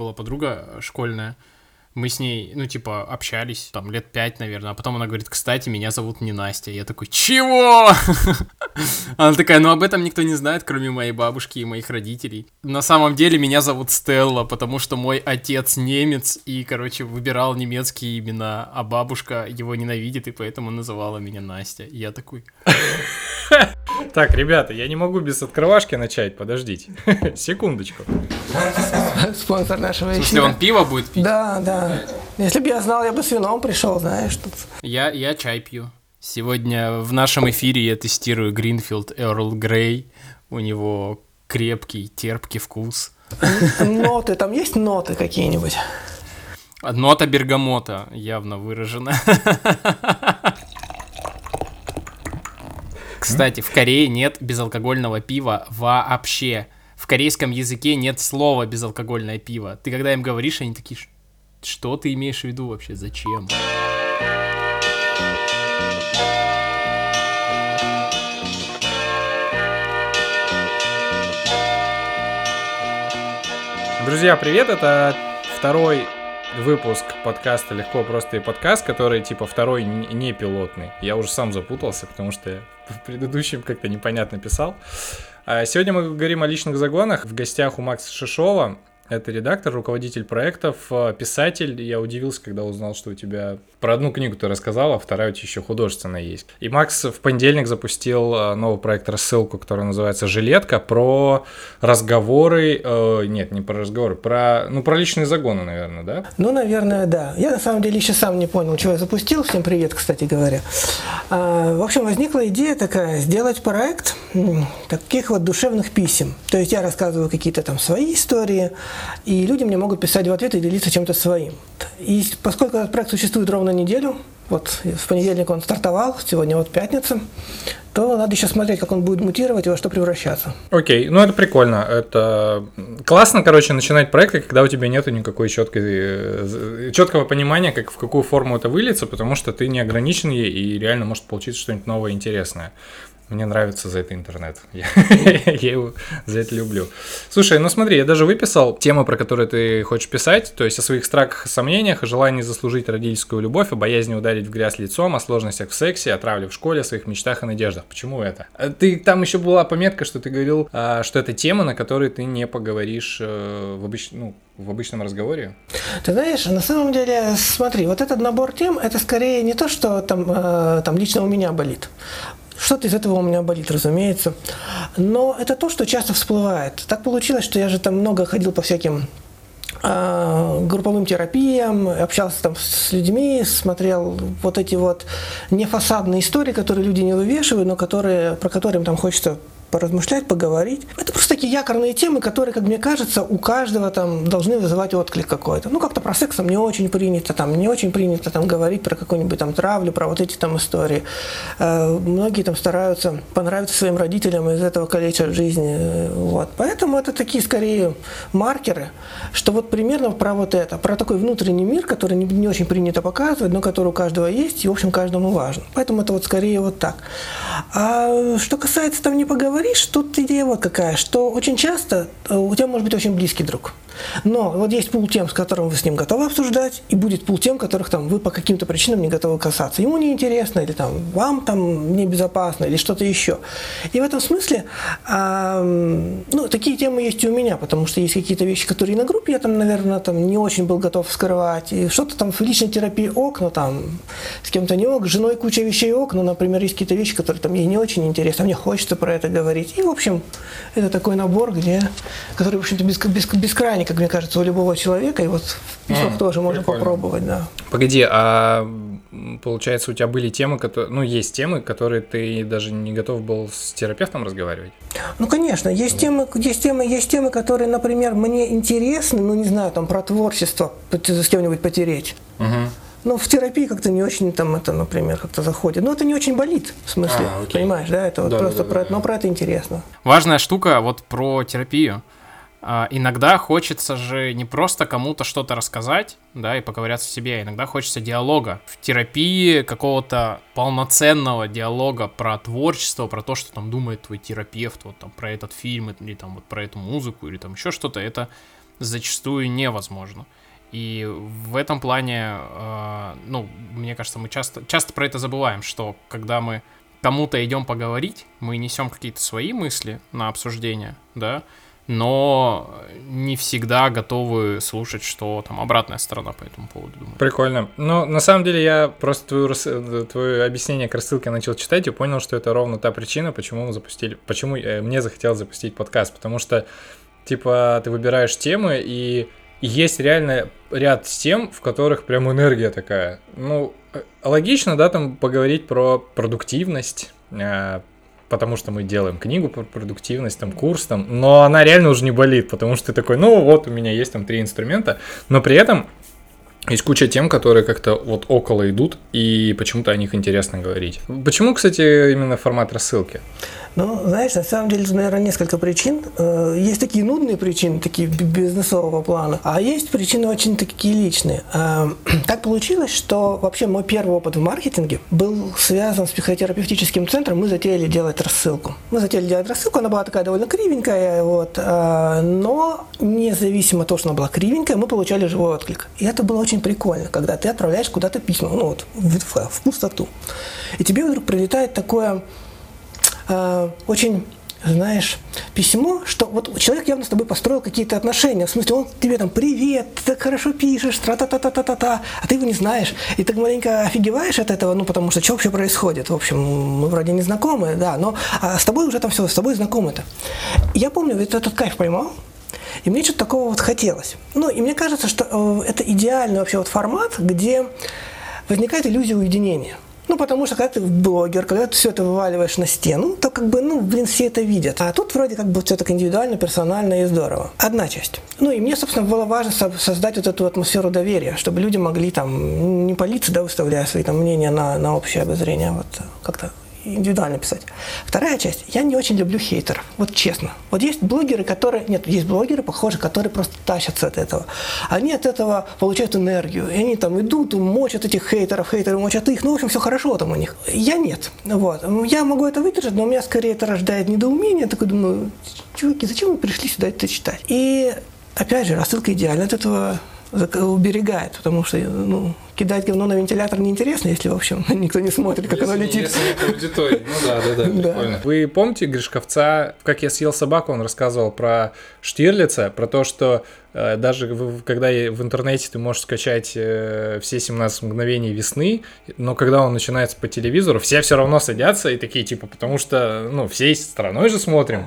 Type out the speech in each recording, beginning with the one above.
была подруга школьная, мы с ней, ну, типа, общались, там, лет пять, наверное, а потом она говорит, кстати, меня зовут не Настя. Я такой, чего? Она такая, ну, об этом никто не знает, кроме моей бабушки и моих родителей. На самом деле, меня зовут Стелла, потому что мой отец немец и, короче, выбирал немецкие имена, а бабушка его ненавидит и поэтому называла меня Настя. И я такой... Так, ребята, я не могу без открывашки начать, подождите. Секундочку. Спонсор нашего В смысле, он пиво будет пить? Да, да. Если бы я знал, я бы с вином пришел, знаешь. Тут. Я, я чай пью. Сегодня в нашем эфире я тестирую Гринфилд Эрл Грей. У него крепкий, терпкий вкус. Ноты, там есть ноты какие-нибудь? Нота бергамота явно выражена. Кстати, в Корее нет безалкогольного пива вообще. В корейском языке нет слова безалкогольное пиво. Ты когда им говоришь, они такие, что ты имеешь в виду вообще, зачем? Друзья, привет! Это второй выпуск подкаста «Легко, просто и подкаст», который типа второй не пилотный. Я уже сам запутался, потому что я в предыдущем как-то непонятно писал. А сегодня мы говорим о личных загонах. В гостях у Макса Шишова. Это редактор, руководитель проектов, э, писатель. Я удивился, когда узнал, что у тебя про одну книгу ты рассказал, а вторая у тебя еще художественная есть. И Макс в понедельник запустил э, новый проект рассылку, который называется «Жилетка», про разговоры, э, нет, не про разговоры, про, ну, про личные загоны, наверное, да? Ну, наверное, да. Я на самом деле еще сам не понял, чего я запустил. Всем привет, кстати говоря. А, в общем, возникла идея такая, сделать проект таких вот душевных писем. То есть я рассказываю какие-то там свои истории, и люди мне могут писать в ответ и делиться чем-то своим. И поскольку этот проект существует ровно неделю, вот в понедельник он стартовал, сегодня вот пятница, то надо еще смотреть, как он будет мутировать и во что превращаться. Окей, ну это прикольно. Это классно, короче, начинать проекты, когда у тебя нет никакой четкой, э, четкого понимания, как в какую форму это выльется, потому что ты не ограничен ей и реально может получиться что-нибудь новое интересное. Мне нравится за это интернет. Я, я его за это люблю. Слушай, ну смотри, я даже выписал темы, про которые ты хочешь писать, то есть о своих страхах, сомнениях, о желании заслужить родительскую любовь, о боязни ударить в грязь лицом, о сложностях в сексе, о травле в школе, о своих мечтах и надеждах. Почему это? А ты там еще была пометка, что ты говорил, а, что это тема, на которой ты не поговоришь э, в обычном, ну, в обычном разговоре? Ты знаешь, на самом деле, смотри, вот этот набор тем, это скорее не то, что там, э, там лично у меня болит. Что-то из этого у меня болит, разумеется. Но это то, что часто всплывает. Так получилось, что я же там много ходил по всяким а, групповым терапиям, общался там с людьми, смотрел вот эти вот нефасадные истории, которые люди не вывешивают, но которые, про которые им там хочется поразмышлять, поговорить. Это просто такие якорные темы, которые, как мне кажется, у каждого там должны вызывать отклик какой-то. Ну, как-то про секс там не очень принято, там не очень принято там говорить про какую-нибудь там травлю, про вот эти там истории. Э, многие там стараются понравиться своим родителям, из этого калечат жизни. Вот. Поэтому это такие скорее маркеры, что вот примерно про вот это, про такой внутренний мир, который не, не очень принято показывать, но который у каждого есть, и, в общем, каждому важен. Поэтому это вот скорее вот так. А что касается там не поговорить, говоришь, тут идея вот какая, что очень часто э, у тебя может быть очень близкий друг. Но вот есть пул тем, с которым вы с ним готовы обсуждать, и будет пул тем, которых там вы по каким-то причинам не готовы касаться. Ему неинтересно, или там вам там небезопасно, или что-то еще. И в этом смысле, э, ну, такие темы есть и у меня, потому что есть какие-то вещи, которые на группе я там, наверное, там не очень был готов скрывать. И что-то там в личной терапии ок, но там с кем-то не ок, с женой куча вещей ок, например, есть какие-то вещи, которые там ей не очень интересны, а мне хочется про это говорить. И, в общем, это такой набор, где, который, в общем-то, без, без, бескрайний, как мне кажется, у любого человека, и вот в письмах mm, тоже можно прикольно. попробовать, да. Погоди, а получается, у тебя были темы, которые, ну, есть темы, которые ты даже не готов был с терапевтом разговаривать? Ну, конечно, есть темы, есть темы, есть темы, которые, например, мне интересны, ну, не знаю, там, про творчество с кем-нибудь потереть. Угу. Ну, в терапии как-то не очень там это, например, как-то заходит. Но это не очень болит, в смысле, а, понимаешь, да? Это вот да, просто да, да, про, да. но про это интересно. Важная штука вот про терапию. А, иногда хочется же не просто кому-то что-то рассказать, да, и поковыряться в себе, а иногда хочется диалога. В терапии какого-то полноценного диалога про творчество, про то, что там думает твой терапевт, вот там про этот фильм, или там вот про эту музыку, или там еще что-то, это зачастую невозможно. И в этом плане, э, ну, мне кажется, мы часто, часто про это забываем, что когда мы кому-то идем поговорить, мы несем какие-то свои мысли на обсуждение, да, но не всегда готовы слушать, что там обратная сторона по этому поводу думает. Прикольно. Но на самом деле я просто твою, твое объяснение к рассылке начал читать и понял, что это ровно та причина, почему мы запустили, почему э, мне захотелось запустить подкаст, потому что типа ты выбираешь темы и есть реально ряд тем, в которых прям энергия такая. Ну, э, логично, да, там поговорить про продуктивность, э, потому что мы делаем книгу про продуктивность, там курс там, но она реально уже не болит, потому что ты такой, ну вот у меня есть там три инструмента, но при этом есть куча тем, которые как-то вот около идут, и почему-то о них интересно говорить. Почему, кстати, именно формат рассылки? Ну, знаешь, на самом деле, наверное, несколько причин. Э, есть такие нудные причины, такие бизнесового плана, а есть причины очень такие личные. Э, так получилось, что вообще мой первый опыт в маркетинге был связан с психотерапевтическим центром. Мы затеяли делать рассылку. Мы затеяли делать рассылку, она была такая довольно кривенькая, вот, э, но независимо от того, что она была кривенькая, мы получали живой отклик. И это было очень прикольно, когда ты отправляешь куда-то письма, ну вот, в, в пустоту. И тебе вдруг прилетает такое э, очень знаешь, письмо, что вот человек явно с тобой построил какие-то отношения. В смысле, он тебе там «Привет, ты так хорошо пишешь, тра-та-та-та-та-та-та», а ты его не знаешь. И ты маленько офигеваешь от этого, ну, потому что что вообще происходит? В общем, мы вроде не знакомы, да, но а с тобой уже там все, с тобой знакомы-то. Я помню, ведь этот кайф поймал, и мне что-то такого вот хотелось. Ну, и мне кажется, что э, это идеальный вообще вот формат, где возникает иллюзия уединения – ну, потому что когда ты блогер, когда ты все это вываливаешь на стену, то как бы, ну, блин, все это видят. А тут вроде как бы все так индивидуально, персонально и здорово. Одна часть. Ну, и мне, собственно, было важно создать вот эту атмосферу доверия, чтобы люди могли там не палиться, да, выставляя свои там мнения на, на общее обозрение, вот как-то индивидуально писать. Вторая часть. Я не очень люблю хейтеров. Вот честно. Вот есть блогеры, которые... Нет, есть блогеры, похоже, которые просто тащатся от этого. Они от этого получают энергию. И они там идут, мочат этих хейтеров, хейтеры мочат их. Ну, в общем, все хорошо там у них. Я нет. Вот. Я могу это выдержать, но у меня скорее это рождает недоумение. Я такой думаю, чуваки, зачем вы пришли сюда это читать? И опять же, рассылка идеально от этого уберегает, потому что ну, кидать говно на вентилятор неинтересно, если, в общем, никто не смотрит, как если, оно летит. Если нет аудитории. Ну да, да, да, прикольно. Вы помните Гришковца, как я съел собаку, он рассказывал про Штирлица, про то, что э, даже в, когда в интернете ты можешь скачать э, все 17 мгновений весны, но когда он начинается по телевизору, все все равно садятся и такие, типа, потому что, ну, всей страной же смотрим.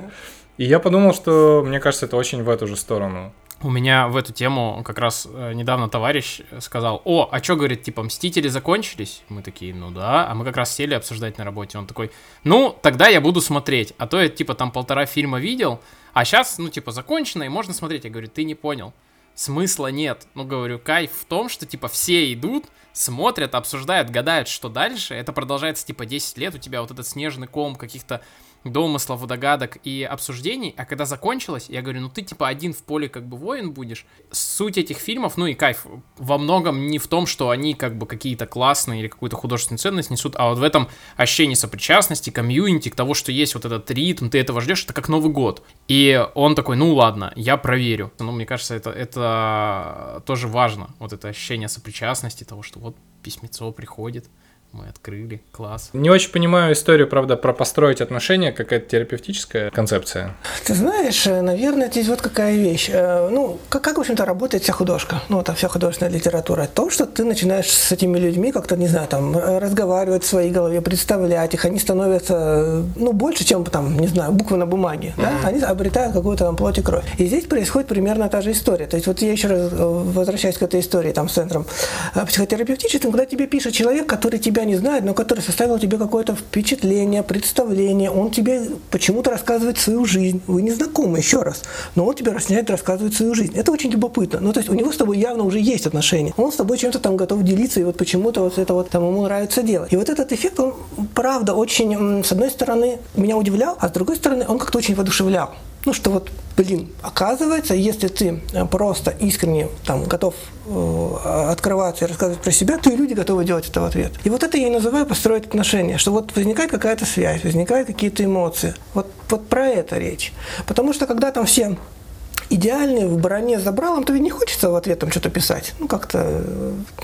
И я подумал, что, мне кажется, это очень в эту же сторону. У меня в эту тему как раз э, недавно товарищ сказал, о, а что, говорит, типа, Мстители закончились? Мы такие, ну да, а мы как раз сели обсуждать на работе. Он такой, ну, тогда я буду смотреть, а то я, типа, там полтора фильма видел, а сейчас, ну, типа, закончено, и можно смотреть. Я говорю, ты не понял, смысла нет. Ну, говорю, кайф в том, что, типа, все идут, смотрят, обсуждают, гадают, что дальше. Это продолжается, типа, 10 лет, у тебя вот этот снежный ком каких-то домыслов, догадок и обсуждений, а когда закончилось, я говорю, ну ты типа один в поле как бы воин будешь. Суть этих фильмов, ну и кайф, во многом не в том, что они как бы какие-то классные или какую-то художественную ценность несут, а вот в этом ощущении сопричастности, комьюнити, к того, что есть вот этот ритм, ты этого ждешь, это как Новый год. И он такой, ну ладно, я проверю. Ну, мне кажется, это, это тоже важно, вот это ощущение сопричастности, того, что вот письмецо приходит, мы открыли, класс. Не очень понимаю историю, правда, про построить отношения, какая-то терапевтическая концепция. Ты знаешь, э, наверное, здесь вот какая вещь. Э, ну, как, как в общем-то, работает вся художка, ну, там вся художественная литература. То, что ты начинаешь с этими людьми как-то, не знаю, там, разговаривать в своей голове, представлять их, они становятся, ну, больше, чем, там, не знаю, буквы на бумаге, да? Они обретают какую-то там плоть и кровь. И здесь происходит примерно та же история. То есть вот я еще раз э, возвращаюсь к этой истории, там, с центром психотерапевтическим, когда тебе пишет человек, который тебя не знает, но который составил тебе какое-то впечатление, представление, он тебе почему-то рассказывает свою жизнь. Вы не знакомы, еще раз. Но он тебе начинает рассказывать свою жизнь. Это очень любопытно. Ну, то есть у него с тобой явно уже есть отношения. Он с тобой чем-то там готов делиться, и вот почему-то вот это вот там ему нравится делать. И вот этот эффект, он, правда, очень, с одной стороны, меня удивлял, а с другой стороны, он как-то очень воодушевлял. Ну, что вот, блин, оказывается, если ты э, просто искренне там готов э, открываться и рассказывать про себя, то и люди готовы делать это в ответ. И вот это я и называю построить отношения, что вот возникает какая-то связь, возникают какие-то эмоции. Вот, вот про это речь. Потому что когда там все идеальный в броне с забралом, то ведь не хочется в ответ там что-то писать. Ну, как-то,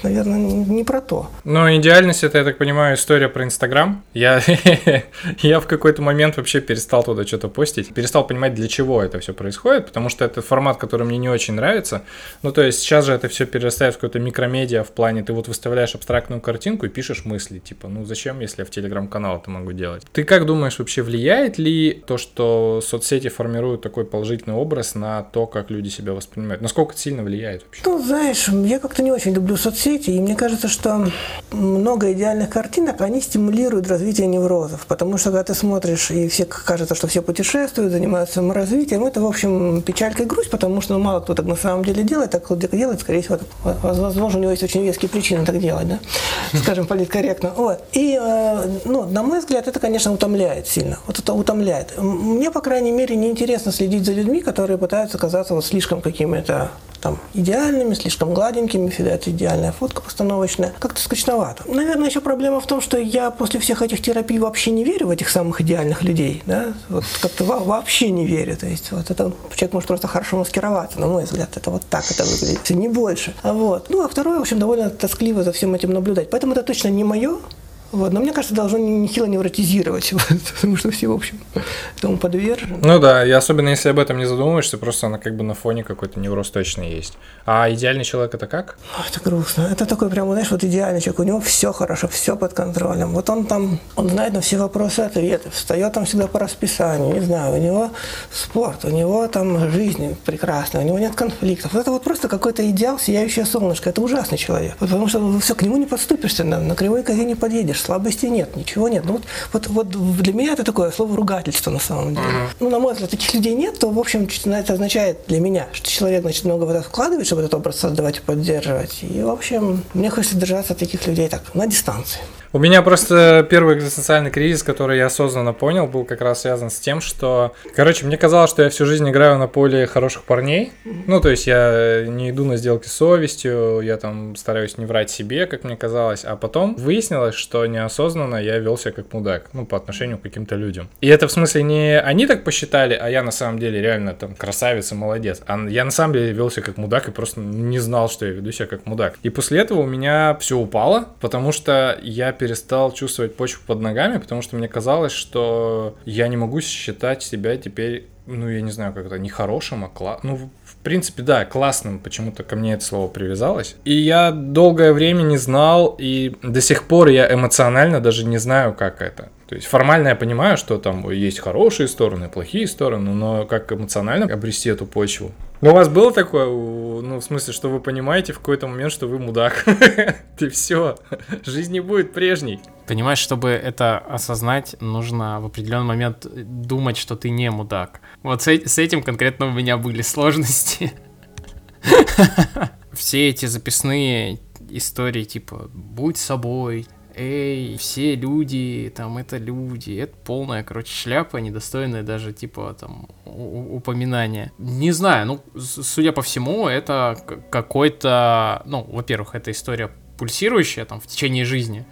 наверное, не про то. Но идеальность, это, я так понимаю, история про Инстаграм. Я, я в какой-то момент вообще перестал туда что-то постить. Перестал понимать, для чего это все происходит, потому что это формат, который мне не очень нравится. Ну, то есть сейчас же это все перерастает в какое-то микромедиа в плане, ты вот выставляешь абстрактную картинку и пишешь мысли, типа, ну зачем, если я в телеграм-канал это могу делать? Ты как думаешь, вообще влияет ли то, что соцсети формируют такой положительный образ на то, как люди себя воспринимают? Насколько это сильно влияет вообще? Ну, знаешь, я как-то не очень люблю соцсети, и мне кажется, что много идеальных картинок, они стимулируют развитие неврозов, потому что когда ты смотришь, и все кажется, что все путешествуют, занимаются саморазвитием, это, в общем, печалька и грусть, потому что ну, мало кто так на самом деле делает, так кто делает, скорее всего, возможно, у него есть очень веские причины так делать, да, скажем, политкорректно. Вот. И, э, ну, на мой взгляд, это, конечно, утомляет сильно. Вот это утомляет. Мне, по крайней мере, неинтересно следить за людьми, которые пытаются казаться вот слишком какими-то там идеальными, слишком гладенькими, всегда это идеальная фотка постановочная. Как-то скучновато. Наверное, еще проблема в том, что я после всех этих терапий вообще не верю в этих самых идеальных людей. Да? Вот как-то вообще не верю. То есть вот это человек может просто хорошо маскироваться, на мой взгляд. Это вот так это выглядит, не больше. Вот. Ну, а второе, в общем, довольно тоскливо за всем этим наблюдать. Поэтому это точно не мое. Вот. Но мне кажется, должно нехило невротизировать, потому что все, в общем, этому подвержены. Ну да, и особенно если об этом не задумываешься, просто она как бы на фоне какой-то невроз точно есть. А идеальный человек это как? Это грустно. Это такой прям, знаешь, вот идеальный человек. У него все хорошо, все под контролем. Вот он там, он знает на все вопросы ответы, встает там всегда по расписанию, не знаю, у него спорт, у него там жизнь прекрасная, у него нет конфликтов. Вот это вот просто какой-то идеал, сияющее солнышко. Это ужасный человек. Потому что все, к нему не подступишься, на, на кривой козе не подъедешь слабости нет, ничего нет. Ну, вот, вот, вот для меня это такое слово ругательство на самом деле. Uh-huh. Ну, на мой взгляд, таких людей нет, то, в общем, это означает для меня, что человек, значит, много в это вкладывает, чтобы этот образ создавать и поддерживать. И, в общем, мне хочется держаться от таких людей так, на дистанции. У меня просто первый экзистенциальный кризис, который я осознанно понял, был как раз связан с тем, что, короче, мне казалось, что я всю жизнь играю на поле хороших парней. Ну, то есть я не иду на сделки с совестью, я там стараюсь не врать себе, как мне казалось. А потом выяснилось, что неосознанно я вел себя как мудак, ну, по отношению к каким-то людям. И это в смысле не они так посчитали, а я на самом деле реально там красавец и молодец. А я на самом деле вел себя как мудак и просто не знал, что я веду себя как мудак. И после этого у меня все упало, потому что я перестал чувствовать почву под ногами, потому что мне казалось, что я не могу считать себя теперь, ну, я не знаю, как это, не хорошим, а кла... ну, в принципе, да, классным, почему-то ко мне это слово привязалось. И я долгое время не знал, и до сих пор я эмоционально даже не знаю, как это. То есть формально я понимаю, что там есть хорошие стороны, плохие стороны, но как эмоционально обрести эту почву? Но у вас было такое, ну, в смысле, что вы понимаете в какой-то момент, что вы мудак. Ты все, жизнь не будет прежней. Понимаешь, чтобы это осознать, нужно в определенный момент думать, что ты не мудак. Вот с, с этим конкретно у меня были сложности. Все эти записные истории, типа, будь собой, эй, все люди, там, это люди, это полная, короче, шляпа, недостойная даже, типа, там, упоминания. Не знаю, ну, судя по всему, это какой-то, ну, во-первых, это история пульсирующая, там, в течение жизни,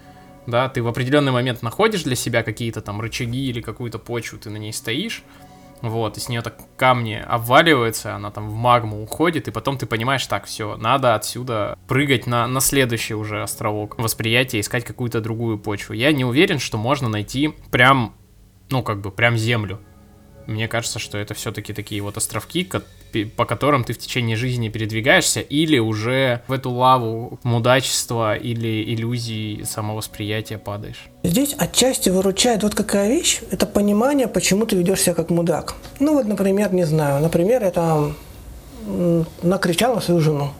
да, ты в определенный момент находишь для себя какие-то там рычаги или какую-то почву, ты на ней стоишь, вот, и с нее так камни обваливаются, она там в магму уходит, и потом ты понимаешь, так, все, надо отсюда прыгать на, на следующий уже островок восприятия, искать какую-то другую почву. Я не уверен, что можно найти прям, ну, как бы, прям землю. Мне кажется, что это все-таки такие вот островки, по которым ты в течение жизни передвигаешься, или уже в эту лаву мудачества или иллюзий самовосприятия падаешь. Здесь отчасти выручает вот какая вещь, это понимание, почему ты ведешь себя как мудак. Ну вот, например, не знаю, например, я там накричал на свою жену,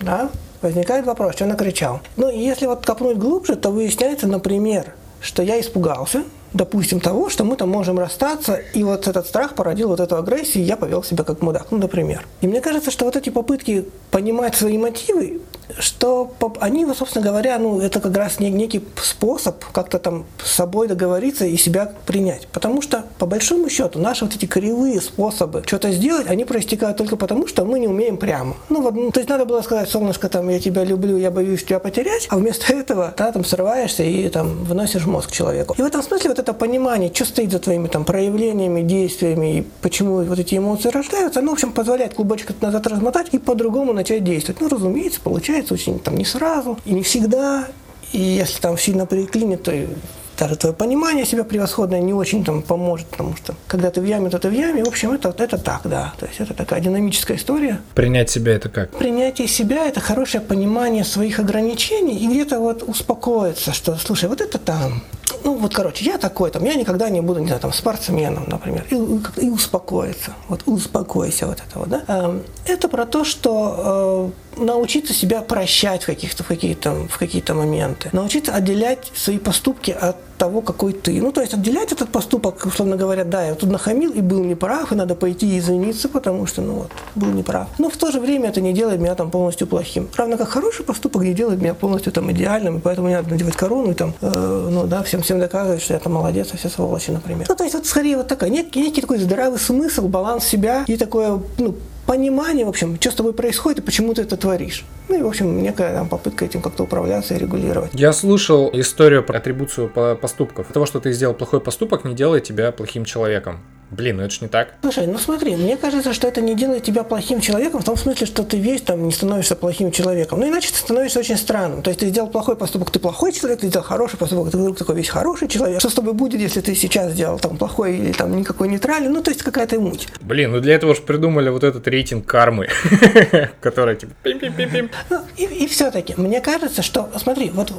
да, возникает вопрос, что накричал. Ну, если вот копнуть глубже, то выясняется, например, что я испугался, допустим, того, что мы там можем расстаться, и вот этот страх породил вот эту агрессию, и я повел себя как мудак, ну, например. И мне кажется, что вот эти попытки понимать свои мотивы, что они, собственно говоря, ну, это как раз некий способ как-то там с собой договориться и себя принять. Потому что, по большому счету, наши вот эти кривые способы что-то сделать, они проистекают только потому, что мы не умеем прямо. Ну, вот, ну, то есть надо было сказать, солнышко, там, я тебя люблю, я боюсь тебя потерять, а вместо этого, да, там, срываешься и там выносишь мозг человеку. И в этом смысле вот это понимание, что стоит за твоими там проявлениями, действиями, и почему вот эти эмоции рождаются, оно, в общем, позволяет клубочек назад размотать и по-другому начать действовать. Ну, разумеется, получается очень там не сразу и не всегда. И если там сильно переклинит, то даже твое понимание себя превосходное не очень там поможет, потому что когда ты в яме, то ты в яме. В общем, это, это так, да. То есть это такая динамическая история. Принять себя это как? Принятие себя – это хорошее понимание своих ограничений и где-то вот успокоиться, что, слушай, вот это там, ну вот, короче, я такой, там, я никогда не буду, не знаю, там, спортсменом, например, и, и успокоиться, вот, успокойся вот это вот, да. Эм, это про то, что э, научиться себя прощать в каких-то, в какие-то, в какие-то моменты, научиться отделять свои поступки от того, какой ты. Ну, то есть отделять этот поступок, условно говоря, да, я тут нахамил и был неправ, и надо пойти и извиниться, потому что, ну вот, был неправ. Но в то же время это не делает меня там полностью плохим. Равно как хороший поступок не делает меня полностью там идеальным, и поэтому не надо надевать корону и там, э, ну да, всем всем доказывать, что я там молодец, а все сволочи, например. Ну, то есть вот скорее вот такая, некий, некий такой здравый смысл, баланс себя и такое, ну, понимание, в общем, что с тобой происходит и почему ты это творишь. Ну и, в общем, некая там, попытка этим как-то управляться и регулировать. Я слушал историю про атрибуцию поступков. Того, что ты сделал плохой поступок, не делает тебя плохим человеком. Блин, ну это ж не так. Слушай, ну смотри, мне кажется, что это не делает тебя плохим человеком, в том смысле, что ты весь там не становишься плохим человеком. Ну иначе ты становишься очень странным. То есть ты сделал плохой поступок, ты плохой человек, ты сделал хороший поступок, ты вдруг такой весь хороший человек. Что с тобой будет, если ты сейчас сделал там плохой или там никакой нейтральный? Ну то есть какая-то муть. Блин, ну для этого же придумали вот этот рейтинг кармы, который типа пим-пим-пим-пим. Ну и, все-таки, мне кажется, что, смотри, вот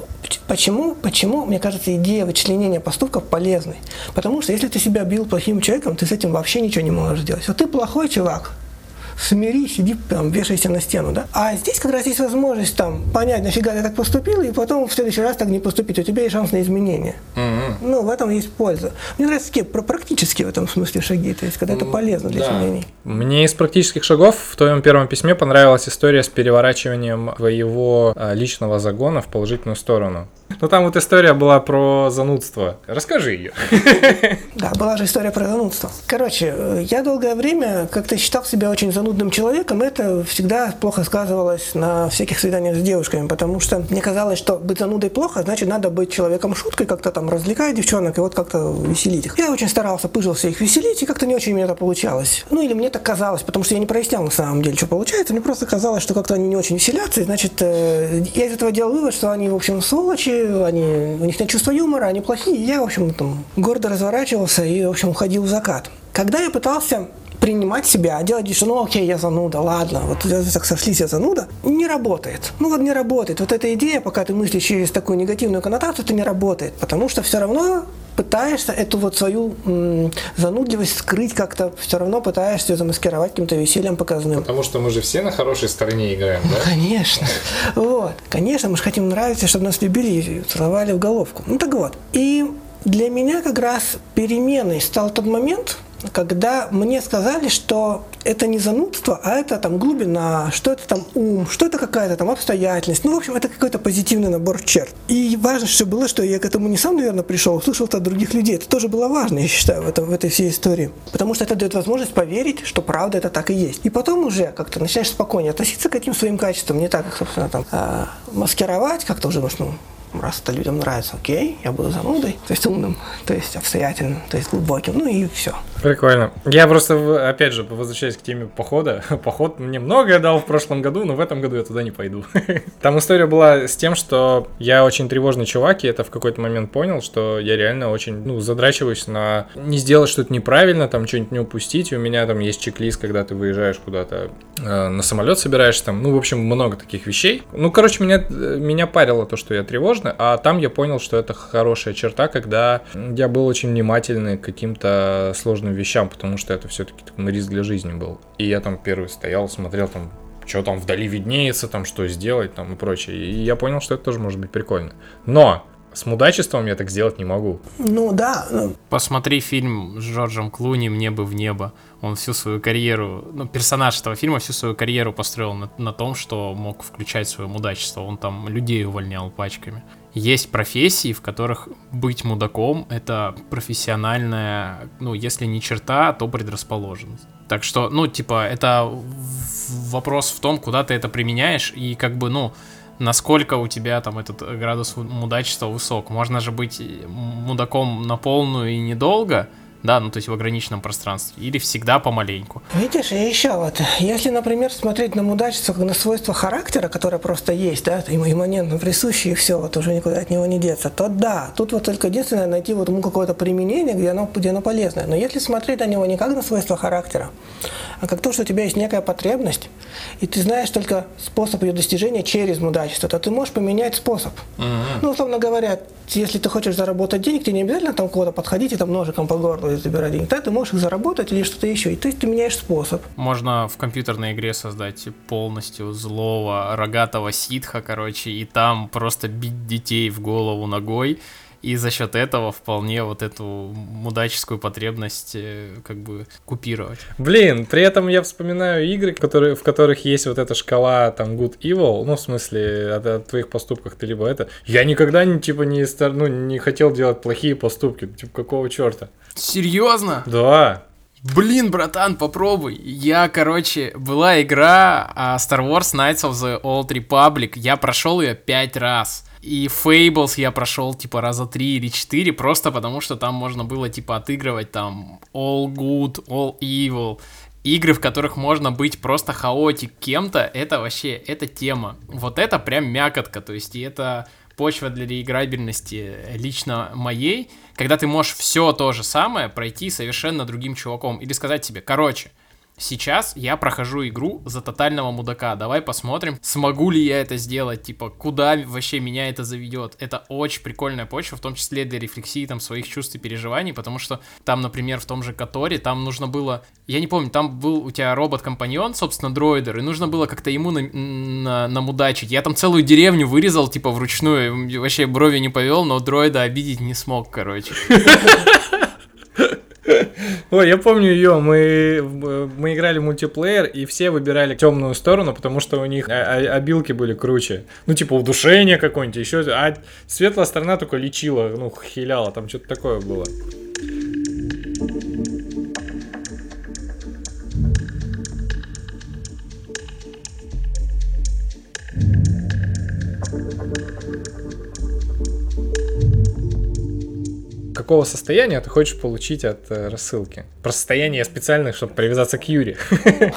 почему, почему, мне кажется, идея вычленения поступков полезной. Потому что если ты себя бил плохим человеком, ты с этим вообще ничего не можешь сделать. Вот ты плохой чувак, смирись, иди там, вешайся на стену, да. А здесь как раз есть возможность там понять, нафига ты так поступил, и потом в следующий раз так не поступить. У тебя есть шанс на изменение. Mm-hmm. Ну, в этом есть польза. Мне нравятся такие практические в этом смысле шаги, то есть когда это полезно для да. изменений. Мне из практических шагов в твоем первом письме понравилась история с переворачиванием твоего а, личного загона в положительную сторону. Ну там вот история была про занудство. Расскажи ее. Да, была же история про занудство. Короче, я долгое время как-то считал себя очень занудным человеком. Это всегда плохо сказывалось на всяких свиданиях с девушками, потому что мне казалось, что быть занудой плохо, значит, надо быть человеком шуткой, как-то там развлекать девчонок и вот как-то веселить их. Я очень старался, пыжился их веселить, и как-то не очень мне это получалось. Ну или мне так казалось, потому что я не прояснял на самом деле, что получается. Мне просто казалось, что как-то они не очень веселятся, и значит, э, я из этого делал вывод, что они, в общем, сволочи, они, у них нет чувства юмора, они плохие. Я, в общем, там гордо разворачивался и, в общем, уходил в закат. Когда я пытался принимать себя, делать вид, что ну окей, я зануда, ладно, вот так сошлись, я зануда, не работает. Ну вот не работает. Вот эта идея, пока ты мыслишь через такую негативную коннотацию, это не работает, потому что все равно пытаешься эту вот свою м, занудливость скрыть как-то, все равно пытаешься ее замаскировать каким-то весельем показным. Потому что мы же все на хорошей стороне играем, да? Конечно. Вот. Конечно, мы же хотим нравиться, чтобы нас любили и целовали в головку. Ну так вот. И для меня как раз переменой стал тот момент, когда мне сказали, что это не занудство, а это там глубина, что это там ум, что это какая-то там обстоятельность. Ну, в общем, это какой-то позитивный набор черт. И важно, что было, что я к этому не сам, наверное, пришел, услышал это от других людей. Это тоже было важно, я считаю, в, этом, в этой всей истории. Потому что это дает возможность поверить, что правда это так и есть. И потом уже как-то начинаешь спокойнее относиться к этим своим качествам, не так, как, собственно, там, а, маскировать, как-то уже, ну, раз это людям нравится, окей, я буду занудой, то есть умным, то есть обстоятельным, то есть глубоким, ну и все. Прикольно. Я просто, опять же, возвращаясь к теме похода. Поход мне многое дал в прошлом году, но в этом году я туда не пойду. Там история была с тем, что я очень тревожный чувак, и это в какой-то момент понял, что я реально очень, ну, задрачиваюсь на не сделать что-то неправильно, там, что-нибудь не упустить. У меня там есть чек-лист, когда ты выезжаешь куда-то э, на самолет собираешься, там, ну, в общем, много таких вещей. Ну, короче, меня, меня парило то, что я тревожный, а там я понял, что это хорошая черта, когда я был очень внимательный к каким-то сложным вещам, потому что это все-таки риск для жизни был. И я там первый стоял, смотрел там, что там вдали виднеется, там что сделать, там и прочее. И я понял, что это тоже может быть прикольно. Но с мудачеством я так сделать не могу. Ну да. ну, Посмотри фильм с Джорджем Клуни «Мне бы в небо». Он всю свою карьеру, ну, персонаж этого фильма всю свою карьеру построил на, на том, что мог включать свое мудачество. Он там людей увольнял пачками. Есть профессии, в которых быть мудаком — это профессиональная, ну, если не черта, то предрасположенность. Так что, ну, типа, это вопрос в том, куда ты это применяешь, и как бы, ну, насколько у тебя там этот градус мудачества высок. Можно же быть мудаком на полную и недолго, да, ну то есть в ограниченном пространстве, или всегда помаленьку. Видишь, и еще вот, если, например, смотреть на мудачество как на свойство характера, которое просто есть, да, ему имманентно присуще, и все, вот уже никуда от него не деться, то да, тут вот только единственное найти вот ему какое-то применение, где оно, где оно полезное. Но если смотреть на него не как на свойство характера, а как то, что у тебя есть некая потребность, и ты знаешь только способ ее достижения через мудачество, то ты можешь поменять способ. Ну, условно говоря, если ты хочешь заработать денег, тебе не обязательно там кого-то подходить и там ножиком по горлу и забирать деньги. Да, ты можешь их заработать или что-то еще. И то есть ты меняешь способ. Можно в компьютерной игре создать полностью злого рогатого ситха, короче, и там просто бить детей в голову ногой, и за счет этого вполне вот эту мудаческую потребность э, как бы купировать. Блин, при этом я вспоминаю игры, которые, в которых есть вот эта шкала там good evil, ну в смысле от, от твоих поступках ты либо это. Я никогда не типа не ну не хотел делать плохие поступки, типа какого черта? Серьезно? Да. Блин, братан, попробуй. Я, короче, была игра а, Star Wars Knights of the Old Republic. Я прошел ее пять раз. И Fables я прошел типа раза три или четыре, просто потому что там можно было типа отыгрывать там all good, all evil. Игры, в которых можно быть просто хаотик кем-то, это вообще, это тема. Вот это прям мякотка, то есть и это почва для реиграбельности лично моей, когда ты можешь все то же самое пройти совершенно другим чуваком. Или сказать себе, короче, сейчас я прохожу игру за тотального мудака, давай посмотрим, смогу ли я это сделать, типа, куда вообще меня это заведет. Это очень прикольная почва, в том числе для рефлексии там своих чувств и переживаний, потому что там, например, в том же Которе, там нужно было, я не помню, там был у тебя робот-компаньон, собственно, дроидер, и нужно было как-то ему на, на- намудачить. Я там целую деревню вырезал, типа, вручную, вообще брови не повел, но дроида обидеть не смог, короче. Ой, я помню ее, мы, мы играли в мультиплеер, и все выбирали темную сторону, потому что у них а- а- обилки были круче. Ну, типа, удушение какое-нибудь, еще. А светлая сторона только лечила, ну, хиляла, там что-то такое было. Какого состояния ты хочешь получить от э, рассылки? Про состояние специально, чтобы привязаться к Юре.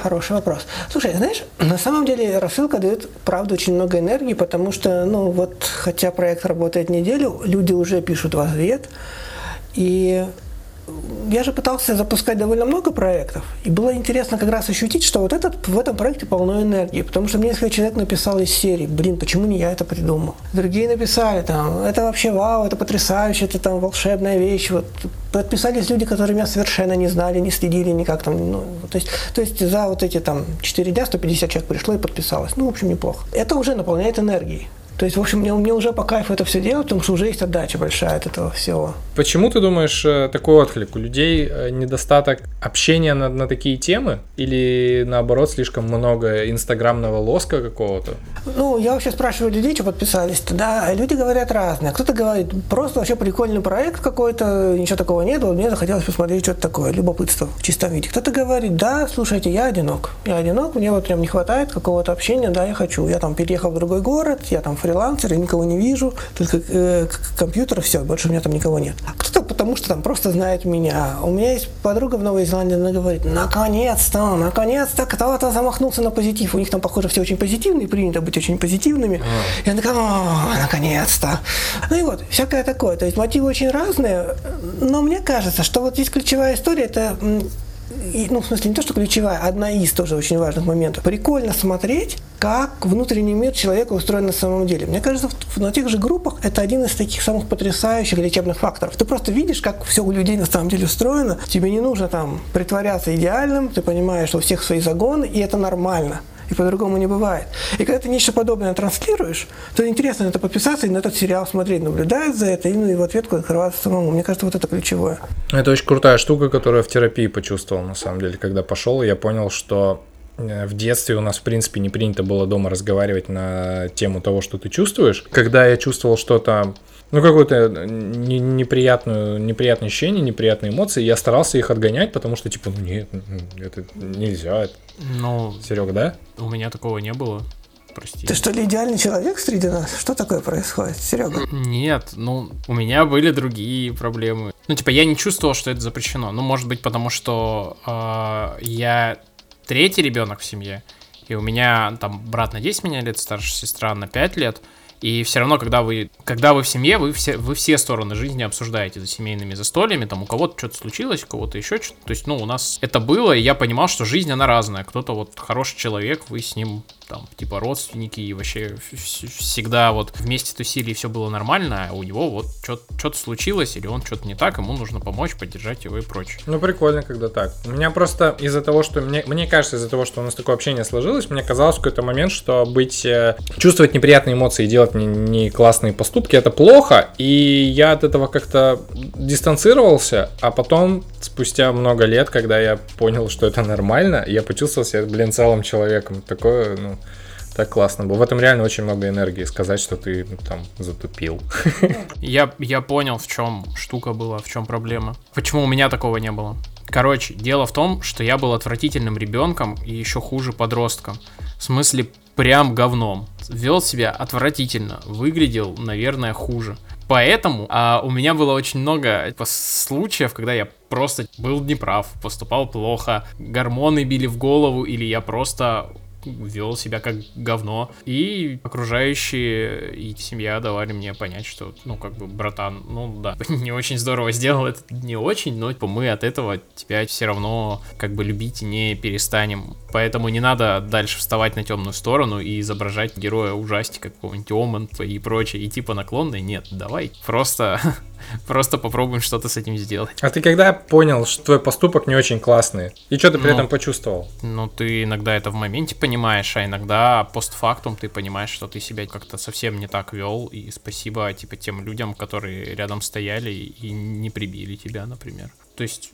Хороший вопрос. Слушай, знаешь, на самом деле рассылка дает, правда, очень много энергии, потому что, ну, вот, хотя проект работает неделю, люди уже пишут в ответ, и я же пытался запускать довольно много проектов, и было интересно как раз ощутить, что вот этот, в этом проекте полно энергии, потому что мне несколько человек написал из серии, блин, почему не я это придумал? Другие написали там, это вообще вау, это потрясающе, это там волшебная вещь, вот подписались люди, которые меня совершенно не знали, не следили никак там, ну, то есть, то есть за вот эти там 4 дня 150 человек пришло и подписалось, ну, в общем, неплохо. Это уже наполняет энергией. То есть, в общем, мне, мне уже по кайфу это все делать, потому что уже есть отдача большая от этого всего. Почему ты думаешь э, такой отклик? У людей э, недостаток общения на, на такие темы? Или наоборот слишком много инстаграмного лоска какого-то? Ну, я вообще спрашиваю людей, что подписались-то, да, люди говорят разные. Кто-то говорит, просто вообще прикольный проект какой-то, ничего такого нет, вот мне захотелось посмотреть, что это такое, любопытство в чистом виде. Кто-то говорит, да, слушайте, я одинок, я одинок, мне вот прям не хватает какого-то общения, да, я хочу. Я там переехал в другой город, я там фрилансер, я никого не вижу, только э, компьютер, все, больше у меня там никого нет. А кто-то потому что там просто знает меня. У меня есть подруга в Новой Зеландии, она говорит, наконец-то, наконец-то кто-то замахнулся на позитив. У них там, похоже, все очень позитивные, принято быть очень позитивными. И она такая, «О, наконец-то. Ну и вот, всякое такое. То есть мотивы очень разные, но мне кажется, что вот здесь ключевая история, это и, ну, в смысле, не то, что ключевая, одна из тоже очень важных моментов. Прикольно смотреть, как внутренний мир человека устроен на самом деле. Мне кажется, в- на тех же группах это один из таких самых потрясающих лечебных факторов. Ты просто видишь, как все у людей на самом деле устроено. Тебе не нужно там притворяться идеальным, ты понимаешь, что у всех свои загоны, и это нормально. И по-другому не бывает. И когда ты нечто подобное транслируешь, то интересно на это подписаться и на этот сериал смотреть, наблюдать за это, и, ну, и в ответку открываться самому. Мне кажется, вот это ключевое. Это очень крутая штука, которую я в терапии почувствовал, на самом деле, когда пошел, я понял, что э, в детстве у нас, в принципе, не принято было дома разговаривать на тему того, что ты чувствуешь. Когда я чувствовал что-то ну, какое-то не, неприятное, неприятное ощущение, неприятные эмоции, я старался их отгонять, потому что, типа, ну нет, это нельзя. Это... Ну, Серег, да? У меня такого не было. Прости. Ты что ли идеальный человек среди нас? Что такое происходит, Серега? Нет, ну, у меня были другие проблемы. Ну, типа, я не чувствовал, что это запрещено. Ну, может быть, потому что э, я третий ребенок в семье, и у меня там брат на 10 меня лет, старшая сестра на 5 лет. И все равно, когда вы, когда вы в семье, вы все, вы все стороны жизни обсуждаете за семейными застольями, там у кого-то что-то случилось, у кого-то еще что-то. То есть, ну, у нас это было, и я понимал, что жизнь, она разная. Кто-то вот хороший человек, вы с ним там, типа, родственники, и вообще всегда вот вместе тусили, и все было нормально, а у него вот что-то случилось, или он что-то не так, ему нужно помочь, поддержать его и прочее. Ну, прикольно, когда так. У меня просто из-за того, что, мне, мне кажется, из-за того, что у нас такое общение сложилось, мне казалось в какой-то момент, что быть, э, чувствовать неприятные эмоции и делать не, не классные поступки, это плохо, и я от этого как-то дистанцировался, а потом, спустя много лет, когда я понял, что это нормально, я почувствовал себя, блин, целым человеком. Такое, ну, так классно было. В этом реально очень много энергии сказать, что ты ну, там затупил. Я, я понял, в чем штука была, в чем проблема. Почему у меня такого не было. Короче, дело в том, что я был отвратительным ребенком и еще хуже подростком. В смысле, прям говном. Вел себя отвратительно, выглядел, наверное, хуже. Поэтому а, у меня было очень много типа, случаев, когда я просто был неправ, поступал плохо, гормоны били в голову, или я просто вел себя как говно. И окружающие и семья давали мне понять, что, ну, как бы, братан, ну да, не очень здорово сделал это, не очень, но типа, мы от этого тебя все равно как бы любить не перестанем. Поэтому не надо дальше вставать на темную сторону и изображать героя ужастика какого-нибудь Оман и прочее, и типа наклонный. Нет, давай, просто Просто попробуем что-то с этим сделать. А ты когда понял, что твой поступок не очень классный? И что ты при ну, этом почувствовал? Ну, ты иногда это в моменте понимаешь, а иногда постфактум ты понимаешь, что ты себя как-то совсем не так вел. И спасибо, типа, тем людям, которые рядом стояли и не прибили тебя, например. То есть,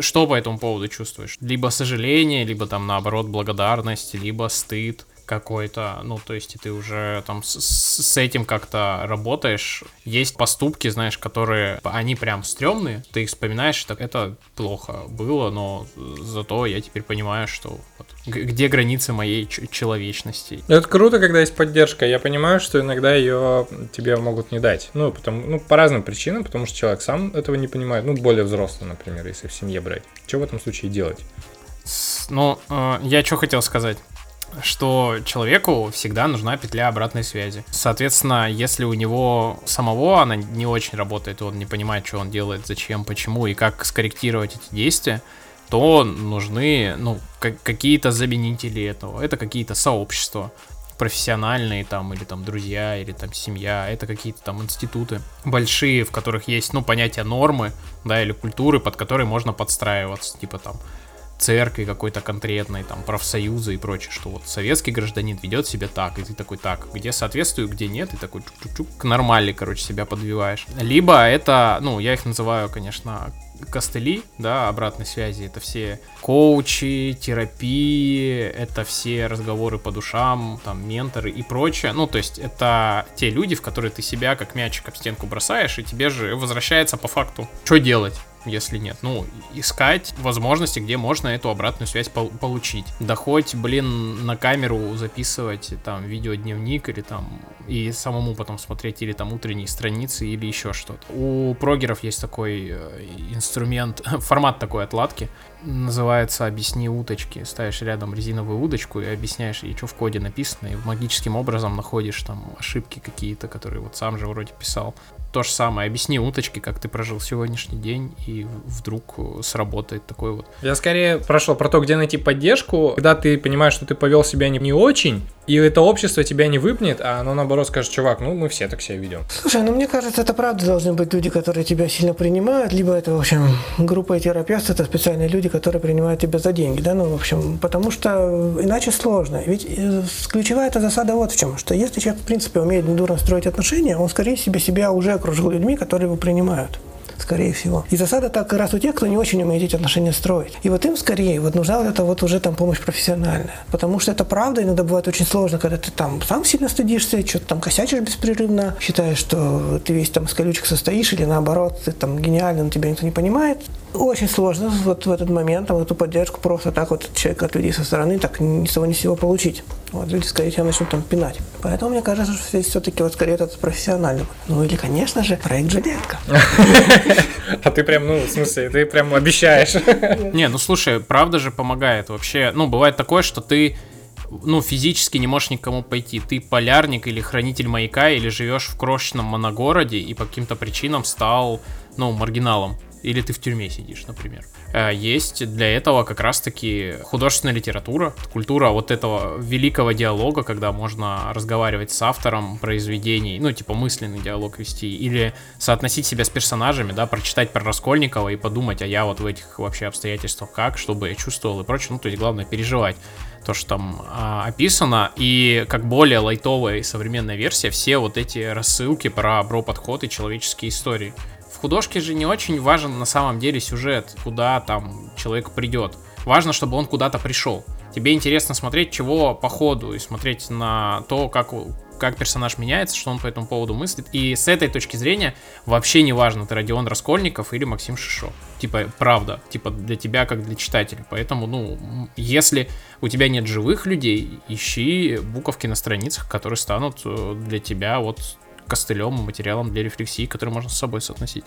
что по этому поводу чувствуешь? Либо сожаление, либо там наоборот благодарность, либо стыд какой-то, ну, то есть ты уже там с, с этим как-то работаешь. Есть поступки, знаешь, которые, они прям стрёмные, ты их вспоминаешь, так это плохо было, но зато я теперь понимаю, что вот, где границы моей человечности. Это круто, когда есть поддержка. Я понимаю, что иногда ее тебе могут не дать. Ну, потому, ну, по разным причинам, потому что человек сам этого не понимает. Ну, более взрослый, например, если в семье брать. Что в этом случае делать? Ну, э, я что хотел сказать что человеку всегда нужна петля обратной связи. Соответственно, если у него самого она не очень работает, он не понимает, что он делает, зачем, почему и как скорректировать эти действия, то нужны ну, какие-то заменители этого. Это какие-то сообщества профессиональные там, или там друзья, или там семья, это какие-то там институты большие, в которых есть, ну, понятие нормы, да, или культуры, под которые можно подстраиваться, типа там церкви какой-то конкретной, там, профсоюза и прочее, что вот советский гражданин ведет себя так, и ты такой, так, где соответствую, где нет, и такой чук-чук-чук, к нормали, короче, себя подбиваешь. Либо это, ну, я их называю, конечно, костыли, да, обратной связи, это все коучи, терапии, это все разговоры по душам, там, менторы и прочее. Ну, то есть это те люди, в которые ты себя как мячик об стенку бросаешь, и тебе же возвращается по факту, что делать если нет. Ну, искать возможности, где можно эту обратную связь пол- получить. Да хоть, блин, на камеру записывать там видеодневник или там и самому потом смотреть или там утренние страницы или еще что-то. У прогеров есть такой э, инструмент, формат такой отладки, называется «Объясни уточки». Ставишь рядом резиновую удочку и объясняешь ей, что в коде написано, и магическим образом находишь там ошибки какие-то, которые вот сам же вроде писал то же самое. Объясни уточки, как ты прожил сегодняшний день, и вдруг э, сработает такой вот. Я скорее прошел про то, где найти поддержку, когда ты понимаешь, что ты повел себя не, не очень, И это общество тебя не выпнет, а оно наоборот скажет, чувак, ну мы все так себя ведем. Слушай, ну мне кажется, это правда должны быть люди, которые тебя сильно принимают, либо это, в общем, группа терапевтов, это специальные люди, которые принимают тебя за деньги, да, ну, в общем, потому что иначе сложно. Ведь э, ключевая эта засада вот в чем, что если человек, в принципе, умеет недурно строить отношения, он, скорее всего, себя уже окружил людьми, которые его принимают скорее всего. И засада так раз у тех, кто не очень умеет эти отношения строить. И вот им скорее вот нужна вот эта вот уже там помощь профессиональная. Потому что это правда иногда бывает очень сложно, когда ты там сам сильно стыдишься, что-то там косячишь беспрерывно, считаешь, что ты весь там из колючек состоишь, или наоборот, ты там гениальный, но тебя никто не понимает. Очень сложно вот в этот момент там, эту поддержку просто так вот человека от людей со стороны так ни с того ни с сего получить. Вот люди, скорее всего, начнут там пинать. Поэтому мне кажется, что здесь все-таки вот скорее это профессионально. Ну или, конечно же, проект «Жилетка». А ты прям, ну, в смысле, ты прям обещаешь. Не, ну слушай, правда же помогает вообще. Ну, бывает такое, что ты ну, физически не можешь никому пойти. Ты полярник или хранитель маяка, или живешь в крошечном моногороде и по каким-то причинам стал, ну, маргиналом или ты в тюрьме сидишь, например. Э, есть для этого как раз-таки художественная литература, культура вот этого великого диалога, когда можно разговаривать с автором произведений, ну, типа мысленный диалог вести, или соотносить себя с персонажами, да, прочитать про Раскольникова и подумать, а я вот в этих вообще обстоятельствах как, чтобы я чувствовал и прочее, ну, то есть главное переживать то, что там а, описано, и как более лайтовая и современная версия, все вот эти рассылки про бро-подход и человеческие истории художке же не очень важен на самом деле сюжет, куда там человек придет. Важно, чтобы он куда-то пришел. Тебе интересно смотреть, чего по ходу, и смотреть на то, как, как персонаж меняется, что он по этому поводу мыслит. И с этой точки зрения вообще не важно, ты Родион Раскольников или Максим Шишо. Типа, правда, типа для тебя как для читателя. Поэтому, ну, если у тебя нет живых людей, ищи буковки на страницах, которые станут э, для тебя вот костылем, материалом для рефлексии, который можно с собой соотносить.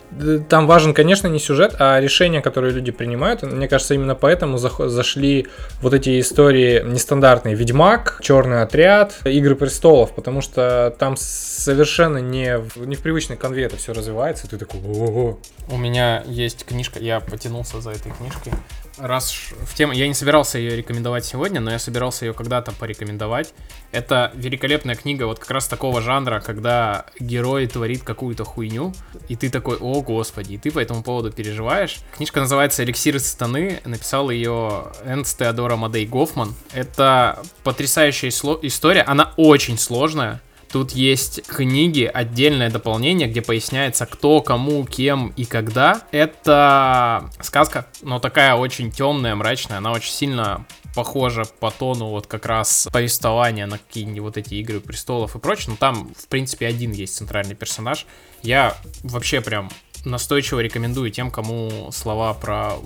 Там важен, конечно, не сюжет, а решения, которые люди принимают. Мне кажется, именно поэтому зашли вот эти истории нестандартные. Ведьмак, Черный отряд, Игры престолов, потому что там совершенно не в, не в привычной конве это все развивается, и ты такой, ого. У меня есть книжка, я потянулся за этой книжкой раз в тему, я не собирался ее рекомендовать сегодня, но я собирался ее когда-то порекомендовать. Это великолепная книга вот как раз такого жанра, когда герой творит какую-то хуйню, и ты такой, о господи, и ты по этому поводу переживаешь. Книжка называется «Эликсиры сатаны», написал ее Энс Теодора Мадей Гофман. Это потрясающая история, она очень сложная, Тут есть книги, отдельное дополнение, где поясняется, кто, кому, кем и когда. Это сказка, но такая очень темная, мрачная. Она очень сильно похожа по тону вот как раз повествования на какие-нибудь вот эти игры престолов и прочее. Но там, в принципе, один есть центральный персонаж. Я вообще прям настойчиво рекомендую тем, кому слова про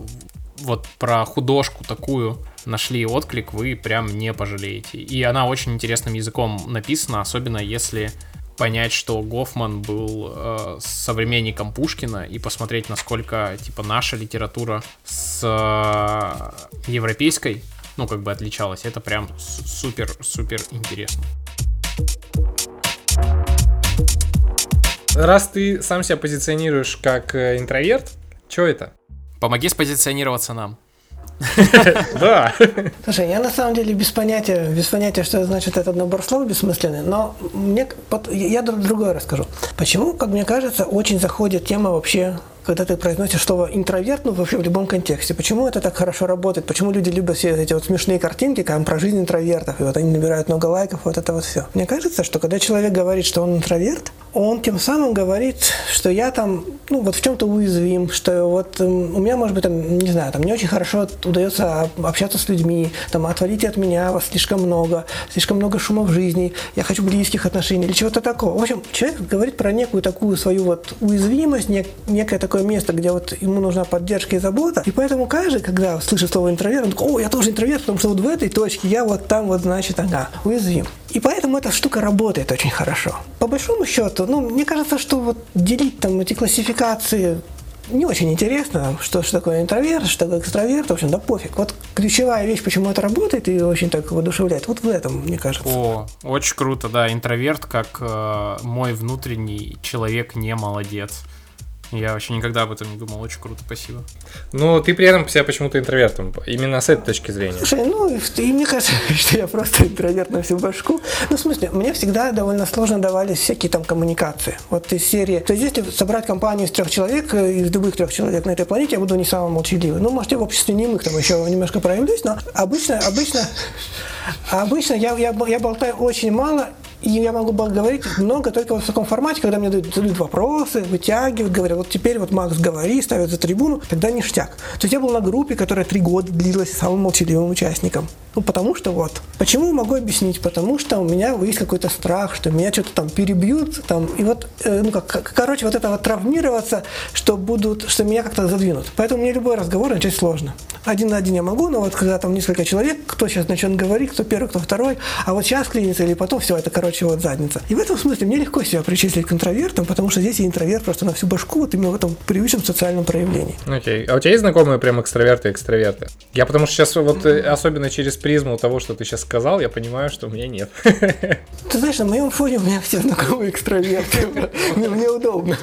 вот про художку такую нашли отклик, вы прям не пожалеете. И она очень интересным языком написана, особенно если понять, что Гофман был э, современником Пушкина и посмотреть, насколько типа наша литература с э, европейской, ну как бы отличалась. Это прям супер супер интересно. Раз ты сам себя позиционируешь как э, интроверт, что это? Помоги спозиционироваться нам. Да. Слушай, я на самом деле без понятия, без понятия, что значит этот набор слов бессмысленный, но мне, я другое расскажу. Почему, как мне кажется, очень заходит тема вообще когда ты произносишь слово интроверт, ну вообще в любом контексте. Почему это так хорошо работает? Почему люди любят все эти вот смешные картинки, как про жизнь интровертов, и вот они набирают много лайков, вот это вот все. Мне кажется, что когда человек говорит, что он интроверт, он тем самым говорит, что я там, ну вот в чем-то уязвим, что вот у меня, может быть, там, не знаю, там не очень хорошо удается общаться с людьми, там отвалите от меня, вас слишком много, слишком много шума в жизни, я хочу близких отношений или чего-то такого. В общем, человек говорит про некую такую свою вот уязвимость, нек- некое такое такое место, где вот ему нужна поддержка и забота. И поэтому каждый, когда слышит слово интроверт, он такой, о, я тоже интроверт, потому что вот в этой точке я вот там вот, значит, ага, уязвим. И поэтому эта штука работает очень хорошо. По большому счету, ну, мне кажется, что вот делить там эти классификации не очень интересно, что, что такое интроверт, что такое экстраверт, в общем, да пофиг. Вот ключевая вещь, почему это работает и очень так воодушевляет, вот в этом, мне кажется. О, очень круто, да, интроверт как э, мой внутренний человек не молодец. Я вообще никогда об этом не думал. Очень круто, спасибо. Но ты при этом себя почему-то интровертом. Именно с этой точки зрения. Слушай, ну, и, и мне кажется, что я просто интроверт на всю башку. Ну, в смысле, мне всегда довольно сложно давались всякие там коммуникации. Вот из серии. То есть, если собрать компанию из трех человек, э, из любых трех человек на этой планете, я буду не самым молчаливым. Ну, может, я в обществе немых там еще немножко проявлюсь, но обычно, обычно, обычно я, я, я болтаю очень мало, и я могу говорить много только в таком формате, когда мне дают, задают вопросы, вытягивают, говорят, вот теперь вот Макс говори, ставят за трибуну, тогда ништяк. То есть я был на группе, которая три года длилась самым молчаливым участником. Ну, потому что вот. Почему могу объяснить? Потому что у меня есть какой-то страх, что меня что-то там перебьют, там, и вот, э, ну, как, короче, вот это вот травмироваться, что будут, что меня как-то задвинут. Поэтому мне любой разговор начать сложно. Один на один я могу, но вот когда там несколько человек, кто сейчас начнет говорить, кто первый, кто второй, а вот сейчас клинится или потом, все, это, короче, вот задница. И в этом смысле мне легко себя причислить к интровертам, потому что здесь я интроверт просто на всю башку, вот именно в этом привычном социальном проявлении. Окей. Okay. А у тебя есть знакомые прям экстраверты и экстраверты? Я потому что сейчас вот, э, особенно через призму того, что ты сейчас сказал, я понимаю, что у меня нет. Ты знаешь, на моем фоне у меня все знакомые экстраверты. Мне удобно.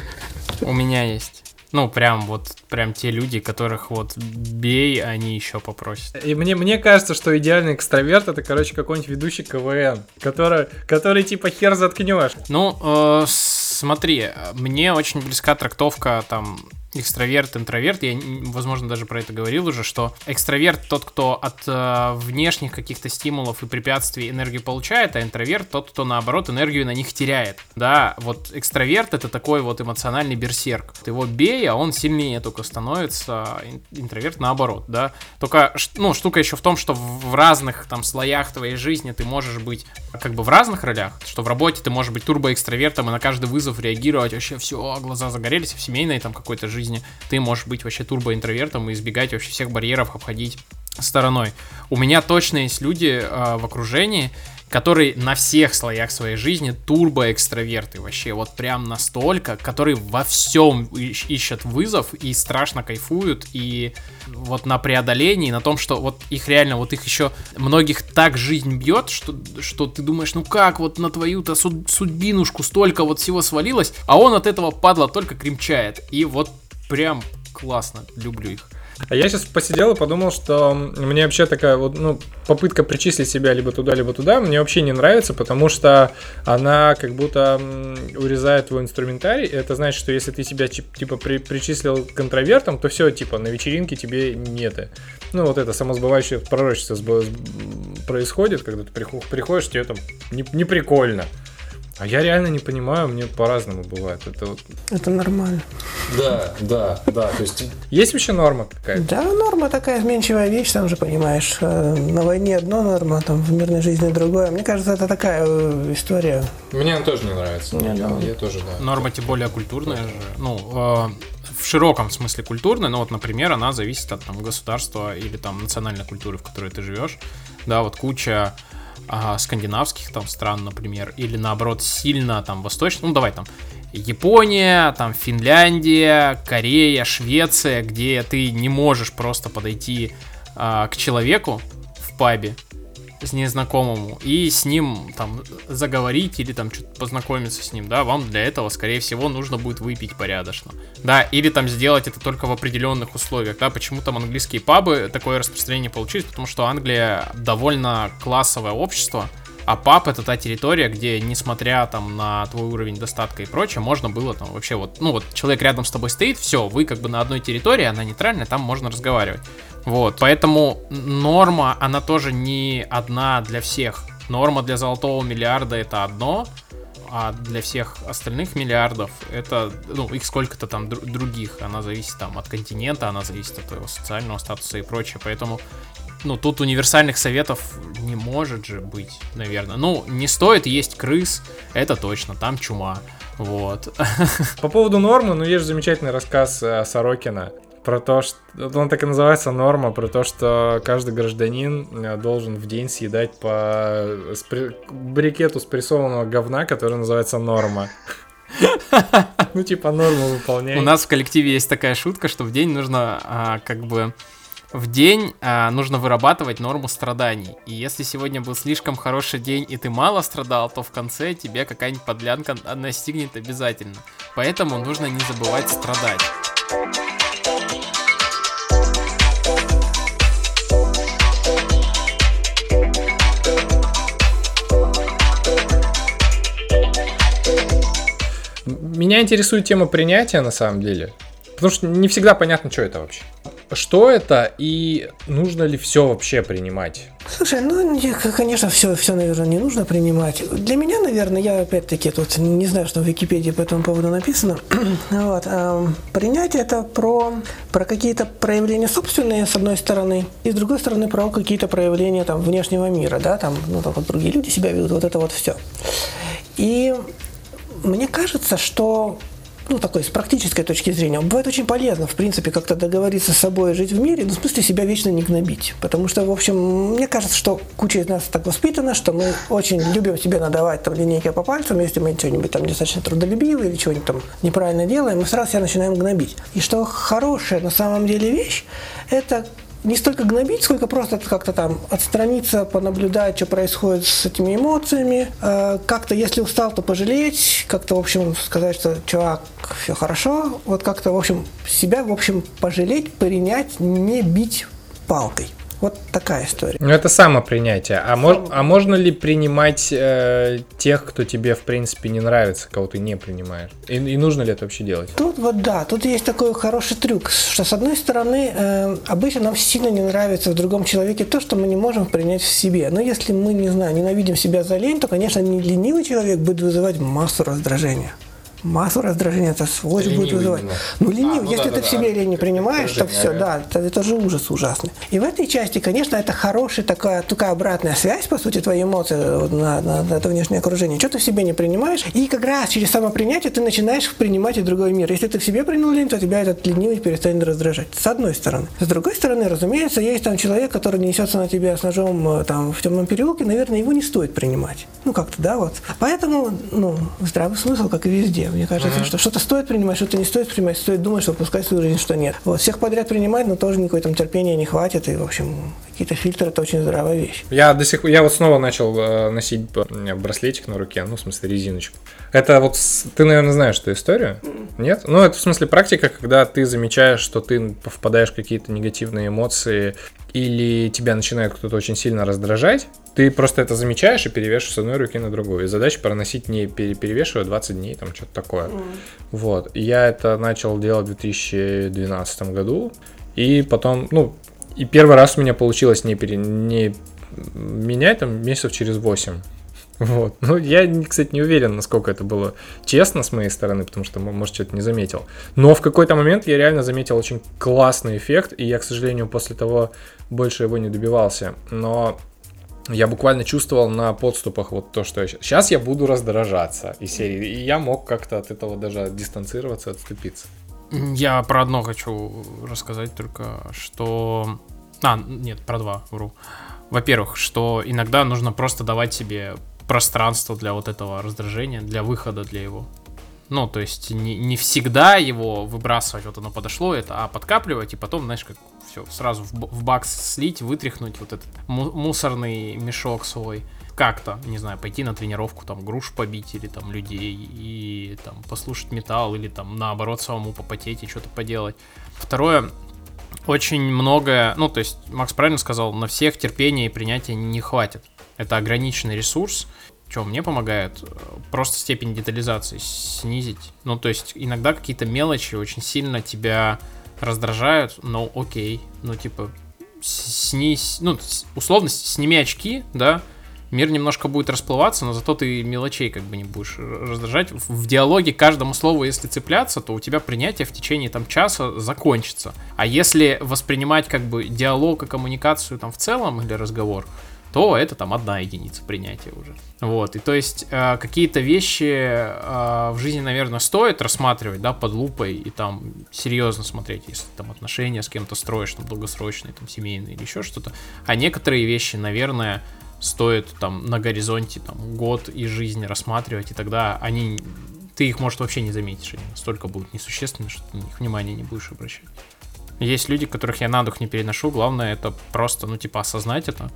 У меня есть. Ну, прям вот, прям те люди, которых вот бей, они еще попросят. И мне, мне кажется, что идеальный экстраверт это, короче, какой-нибудь ведущий КВН, который, который типа хер заткнешь. Ну, э, смотри, мне очень близка трактовка там экстраверт, интроверт, я, возможно, даже про это говорил уже, что экстраверт тот, кто от э, внешних каких-то стимулов и препятствий энергию получает, а интроверт тот, кто, наоборот, энергию на них теряет. Да, вот экстраверт это такой вот эмоциональный берсерк. Его бей, а он сильнее только становится, а интроверт наоборот, да. Только, ну, штука еще в том, что в разных там слоях твоей жизни ты можешь быть как бы в разных ролях, что в работе ты можешь быть турбоэкстравертом и на каждый вызов реагировать, вообще все, глаза загорелись, в семейной там какой-то жизни жизни, ты можешь быть вообще турбоинтровертом и избегать вообще всех барьеров, обходить стороной. У меня точно есть люди э, в окружении, которые на всех слоях своей жизни турбо-экстраверты вообще, вот прям настолько, которые во всем ищут вызов и страшно кайфуют, и вот на преодолении, на том, что вот их реально, вот их еще многих так жизнь бьет, что, что ты думаешь, ну как вот на твою-то судьбинушку столько вот всего свалилось, а он от этого падла только кремчает, и вот прям классно, люблю их. А я сейчас посидел и подумал, что мне вообще такая вот, ну, попытка причислить себя либо туда, либо туда, мне вообще не нравится, потому что она как будто урезает твой инструментарий. Это значит, что если ты себя типа при, причислил к интровертам, то все, типа, на вечеринке тебе нет. Ну, вот это самосбывающее пророчество происходит, когда ты приходишь, тебе там не, не прикольно. А я реально не понимаю, мне по-разному бывает. Это вот... Это нормально. Да, да, да. То есть есть вообще норма какая-то? Да, норма такая изменчивая вещь, сам же понимаешь. Э, на войне одно норма, там в мирной жизни другое. Мне кажется, это такая э, история. Мне она тоже не нравится. Не, я, я тоже, да. Норма тем более культурная же. Ну, э, в широком смысле культурная, но вот, например, она зависит от там, государства или там национальной культуры, в которой ты живешь. Да, вот куча а, скандинавских там стран, например, или наоборот сильно там восточных, ну давай там Япония, там Финляндия, Корея, Швеция, где ты не можешь просто подойти а, к человеку в пабе с незнакомому и с ним там заговорить или там что-то познакомиться с ним, да, вам для этого, скорее всего, нужно будет выпить порядочно, да, или там сделать это только в определенных условиях, да, почему там английские пабы такое распространение получились, потому что Англия довольно классовое общество, а паб это та территория, где, несмотря там на твой уровень достатка и прочее, можно было там вообще вот, ну вот человек рядом с тобой стоит, все, вы как бы на одной территории, она нейтральная, там можно разговаривать. Вот, поэтому норма, она тоже не одна для всех. Норма для золотого миллиарда это одно, а для всех остальных миллиардов это, ну, их сколько-то там др- других. Она зависит там от континента, она зависит от твоего социального статуса и прочее. Поэтому, ну, тут универсальных советов не может же быть, наверное. Ну, не стоит есть крыс, это точно, там чума. Вот. По поводу нормы, ну, есть же замечательный рассказ э, Сорокина про то, что он так и называется норма, про то, что каждый гражданин э, должен в день съедать по спри... брикету спрессованного говна, который называется норма. Ну, типа, норму выполняет. У нас в коллективе есть такая шутка, что в день нужно а, как бы в день а, нужно вырабатывать норму страданий. И если сегодня был слишком хороший день, и ты мало страдал, то в конце тебе какая-нибудь подлянка настигнет обязательно. Поэтому нужно не забывать страдать. Меня интересует тема принятия на самом деле. Потому что не всегда понятно, что это вообще. Что это и нужно ли все вообще принимать? Слушай, ну, конечно, все, все, наверное, не нужно принимать. Для меня, наверное, я опять-таки тут не знаю, что в Википедии по этому поводу написано. вот, э, принятие это про, про какие-то проявления собственные, с одной стороны, и с другой стороны, про какие-то проявления там, внешнего мира, да, там, ну, как вот другие люди себя ведут, вот это вот все. И мне кажется, что ну, такой, с практической точки зрения, бывает очень полезно, в принципе, как-то договориться с собой жить в мире, ну, в смысле, себя вечно не гнобить. Потому что, в общем, мне кажется, что куча из нас так воспитана, что мы очень любим себе надавать там линейки по пальцам, если мы что-нибудь там достаточно трудолюбивы или что-нибудь там неправильно делаем, мы сразу себя начинаем гнобить. И что хорошая на самом деле вещь, это не столько гнобить, сколько просто как-то там отстраниться, понаблюдать, что происходит с этими эмоциями. Э, как-то, если устал, то пожалеть, как-то, в общем, сказать, что, чувак, все хорошо. Вот как-то, в общем, себя, в общем, пожалеть, принять, не бить палкой. Вот такая история. Ну, это самопринятие. А, мож, а можно ли принимать э, тех, кто тебе, в принципе, не нравится, кого ты не принимаешь? И, и нужно ли это вообще делать? Тут вот да, тут есть такой хороший трюк, что с одной стороны, э, обычно нам сильно не нравится в другом человеке то, что мы не можем принять в себе. Но если мы, не знаю, ненавидим себя за лень, то, конечно, не ленивый человек будет вызывать массу раздражения массу раздражения, это сволочь будет вызывать. Именно. Ну, ленив, а, ну, если да, ты да, в себе да. лень не принимаешь, то все, да, это, это же ужас ужасный. И в этой части, конечно, это хорошая такая, такая обратная связь, по сути, твои эмоции на, на, на это внешнее окружение. Что ты в себе не принимаешь, и как раз через самопринятие ты начинаешь принимать и другой мир. Если ты в себе принял лень, то тебя этот ленивый перестанет раздражать. С одной стороны. С другой стороны, разумеется, есть там человек, который несется на тебя с ножом э, там в темном переулке, наверное, его не стоит принимать. Ну, как-то, да, вот. Поэтому, ну, здравый смысл, как и везде. Мне кажется, mm-hmm. что что-то стоит принимать, что-то не стоит принимать, стоит думать, что пускай свою жизнь, что нет. Вот всех подряд принимать, но тоже никакой там терпения не хватит, и, в общем, какие-то фильтры это очень здравая вещь. Я до сих пор, я вот снова начал э, носить браслетик на руке, ну, в смысле, резиночку. Это вот, ты, наверное, знаешь эту историю? Нет? Ну, это в смысле практика, когда ты замечаешь, что ты впадаешь в какие-то негативные эмоции, или тебя начинает кто-то очень сильно раздражать, ты просто это замечаешь и перевешиваешь с одной руки на другую. И задача проносить не перевешивая 20 дней, там что-то такое. Mm. Вот. Я это начал делать в 2012 году. И потом, ну, и первый раз у меня получилось не, пере, не менять там месяцев через 8. Вот. Ну, я, кстати, не уверен, насколько это было честно с моей стороны, потому что, может, что-то не заметил. Но в какой-то момент я реально заметил очень классный эффект, и я, к сожалению, после того больше его не добивался. Но я буквально чувствовал на подступах вот то, что я сейчас. Сейчас я буду раздражаться из серии, и я мог как-то от этого даже дистанцироваться, отступиться. Я про одно хочу рассказать только, что... А, нет, про два, вру. Во-первых, что иногда нужно просто давать себе пространство для вот этого раздражения, для выхода для его. Ну, то есть не, не всегда его выбрасывать, вот оно подошло, это, а подкапливать и потом, знаешь, как все, сразу в, в бакс слить, вытряхнуть вот этот му- мусорный мешок свой. Как-то, не знаю, пойти на тренировку, там, груш побить или там людей, и там послушать металл, или там наоборот самому попотеть и что-то поделать. Второе, очень многое, ну, то есть Макс правильно сказал, на всех терпения и принятия не хватит. Это ограниченный ресурс. Что мне помогает? Просто степень детализации снизить. Ну, то есть иногда какие-то мелочи очень сильно тебя раздражают, но окей. Ну, типа, снизь, ну, условно, сними очки, да, мир немножко будет расплываться, но зато ты мелочей как бы не будешь раздражать. В диалоге каждому слову, если цепляться, то у тебя принятие в течение там часа закончится. А если воспринимать как бы диалог и коммуникацию там в целом или разговор, то это там одна единица принятия уже. Вот, и то есть э, какие-то вещи э, в жизни, наверное, стоит рассматривать, да, под лупой и там серьезно смотреть, если там отношения с кем-то строишь, там, долгосрочные, там, семейные или еще что-то. А некоторые вещи, наверное, стоит там на горизонте там год и жизнь рассматривать, и тогда они, ты их, может, вообще не заметишь, они настолько будут несущественны, что ты на них внимания не будешь обращать. Есть люди, которых я на дух не переношу, главное это просто, ну, типа, осознать это,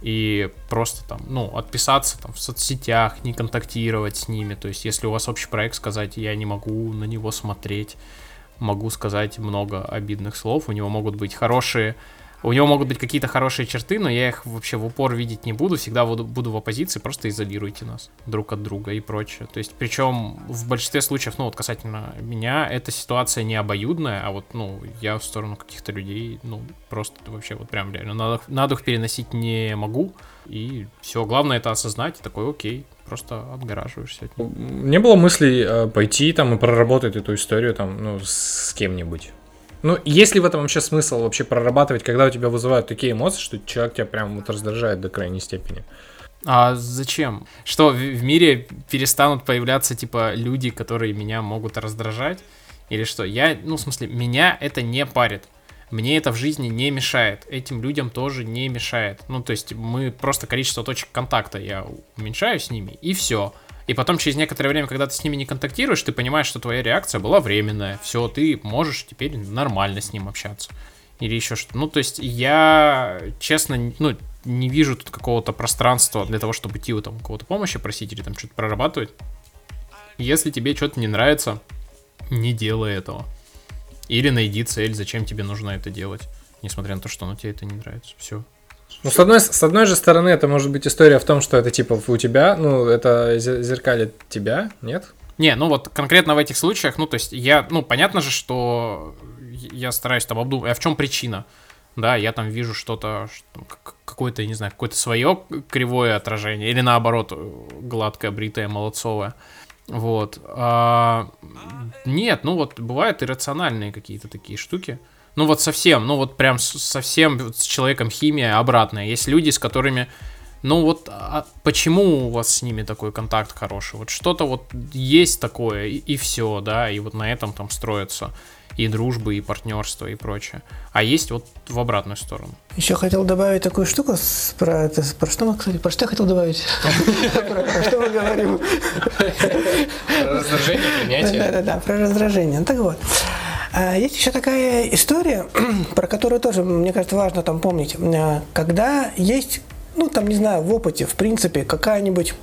и просто там, ну, отписаться там в соцсетях, не контактировать с ними. То есть, если у вас общий проект, сказать, я не могу на него смотреть, могу сказать много обидных слов. У него могут быть хорошие у него могут быть какие-то хорошие черты, но я их вообще в упор видеть не буду. Всегда буду, буду в оппозиции, просто изолируйте нас друг от друга и прочее. То есть, причем в большинстве случаев, ну вот касательно меня, эта ситуация не обоюдная, а вот, ну, я в сторону каких-то людей, ну, просто вообще вот прям реально на, на дух переносить не могу. И все, главное это осознать, и такой, окей, просто отгораживаешься от него. Не было мыслей э, пойти там и проработать эту историю там, ну, с кем-нибудь? Ну, есть ли в этом вообще смысл вообще прорабатывать, когда у тебя вызывают такие эмоции, что человек тебя прям вот раздражает до крайней степени? А зачем? Что в, в мире перестанут появляться, типа, люди, которые меня могут раздражать? Или что? Я, ну, в смысле, меня это не парит. Мне это в жизни не мешает. Этим людям тоже не мешает. Ну, то есть мы просто количество точек контакта я уменьшаю с ними, и все. И потом через некоторое время, когда ты с ними не контактируешь, ты понимаешь, что твоя реакция была временная. Все, ты можешь теперь нормально с ним общаться. Или еще что-то. Ну, то есть я, честно, ну, не вижу тут какого-то пространства для того, чтобы идти там кого-то помощи просить или там что-то прорабатывать. Если тебе что-то не нравится, не делай этого. Или найди цель, зачем тебе нужно это делать, несмотря на то, что оно тебе это не нравится. Все. Ну, с одной, с одной же стороны, это может быть история в том, что это типа у тебя, ну, это зеркалит тебя, нет? Не, ну вот конкретно в этих случаях, ну, то есть я, ну, понятно же, что я стараюсь там обдумать, а в чем причина? Да, я там вижу что-то, что, какое-то, не знаю, какое-то свое кривое отражение, или наоборот, гладкое, бритое, молодцовое. Вот. А, нет, ну вот бывают иррациональные какие-то такие штуки ну вот совсем, ну вот прям совсем с человеком химия обратная. Есть люди, с которыми, ну вот а почему у вас с ними такой контакт хороший? Вот что-то вот есть такое, и, и все, да, и вот на этом там строятся и дружбы, и партнерство, и прочее. А есть вот в обратную сторону. Еще хотел добавить такую штуку про это. Про что мы, кстати, про что я хотел добавить? Про что мы говорим? Про раздражение, принятие. Да-да-да, про раздражение. Ну так вот. А, есть еще такая история, про которую тоже, мне кажется, важно там помнить. А, когда есть, ну, там, не знаю, в опыте, в принципе, какая-нибудь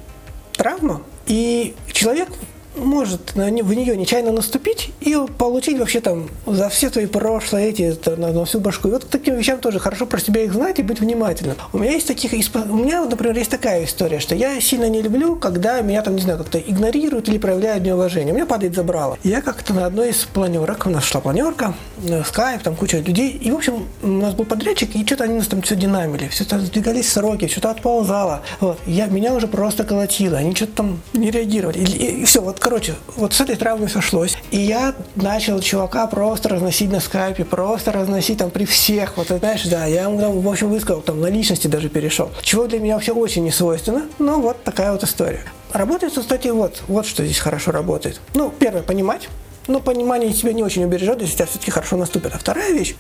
травма, и человек может на, в нее нечаянно наступить и получить вообще там за все твои прошлые эти, на, на всю башку. И вот к таким вещам тоже хорошо про себя их знать и быть внимательным. У меня есть таких, у меня, например, есть такая история, что я сильно не люблю, когда меня там, не знаю, как-то игнорируют или проявляют неуважение. У меня падает забрало. Я как-то на одной из планерок, у нас шла планерка, э, скайп, там куча людей, и, в общем, у нас был подрядчик, и что-то они нас там все динамили, все там сдвигались сроки, что-то отползало. Вот. Я, меня уже просто колотило, они что-то там не реагировали. И, и все, вот короче, вот с этой травмой сошлось. И я начал чувака просто разносить на скайпе, просто разносить там при всех. Вот, знаешь, да, я ему там, в общем, высказал, там, на личности даже перешел. Чего для меня вообще очень не свойственно, но вот такая вот история. Работает, кстати, вот, вот что здесь хорошо работает. Ну, первое, понимать, но понимание тебя не очень убережет, если тебя все-таки хорошо наступит. А вторая вещь,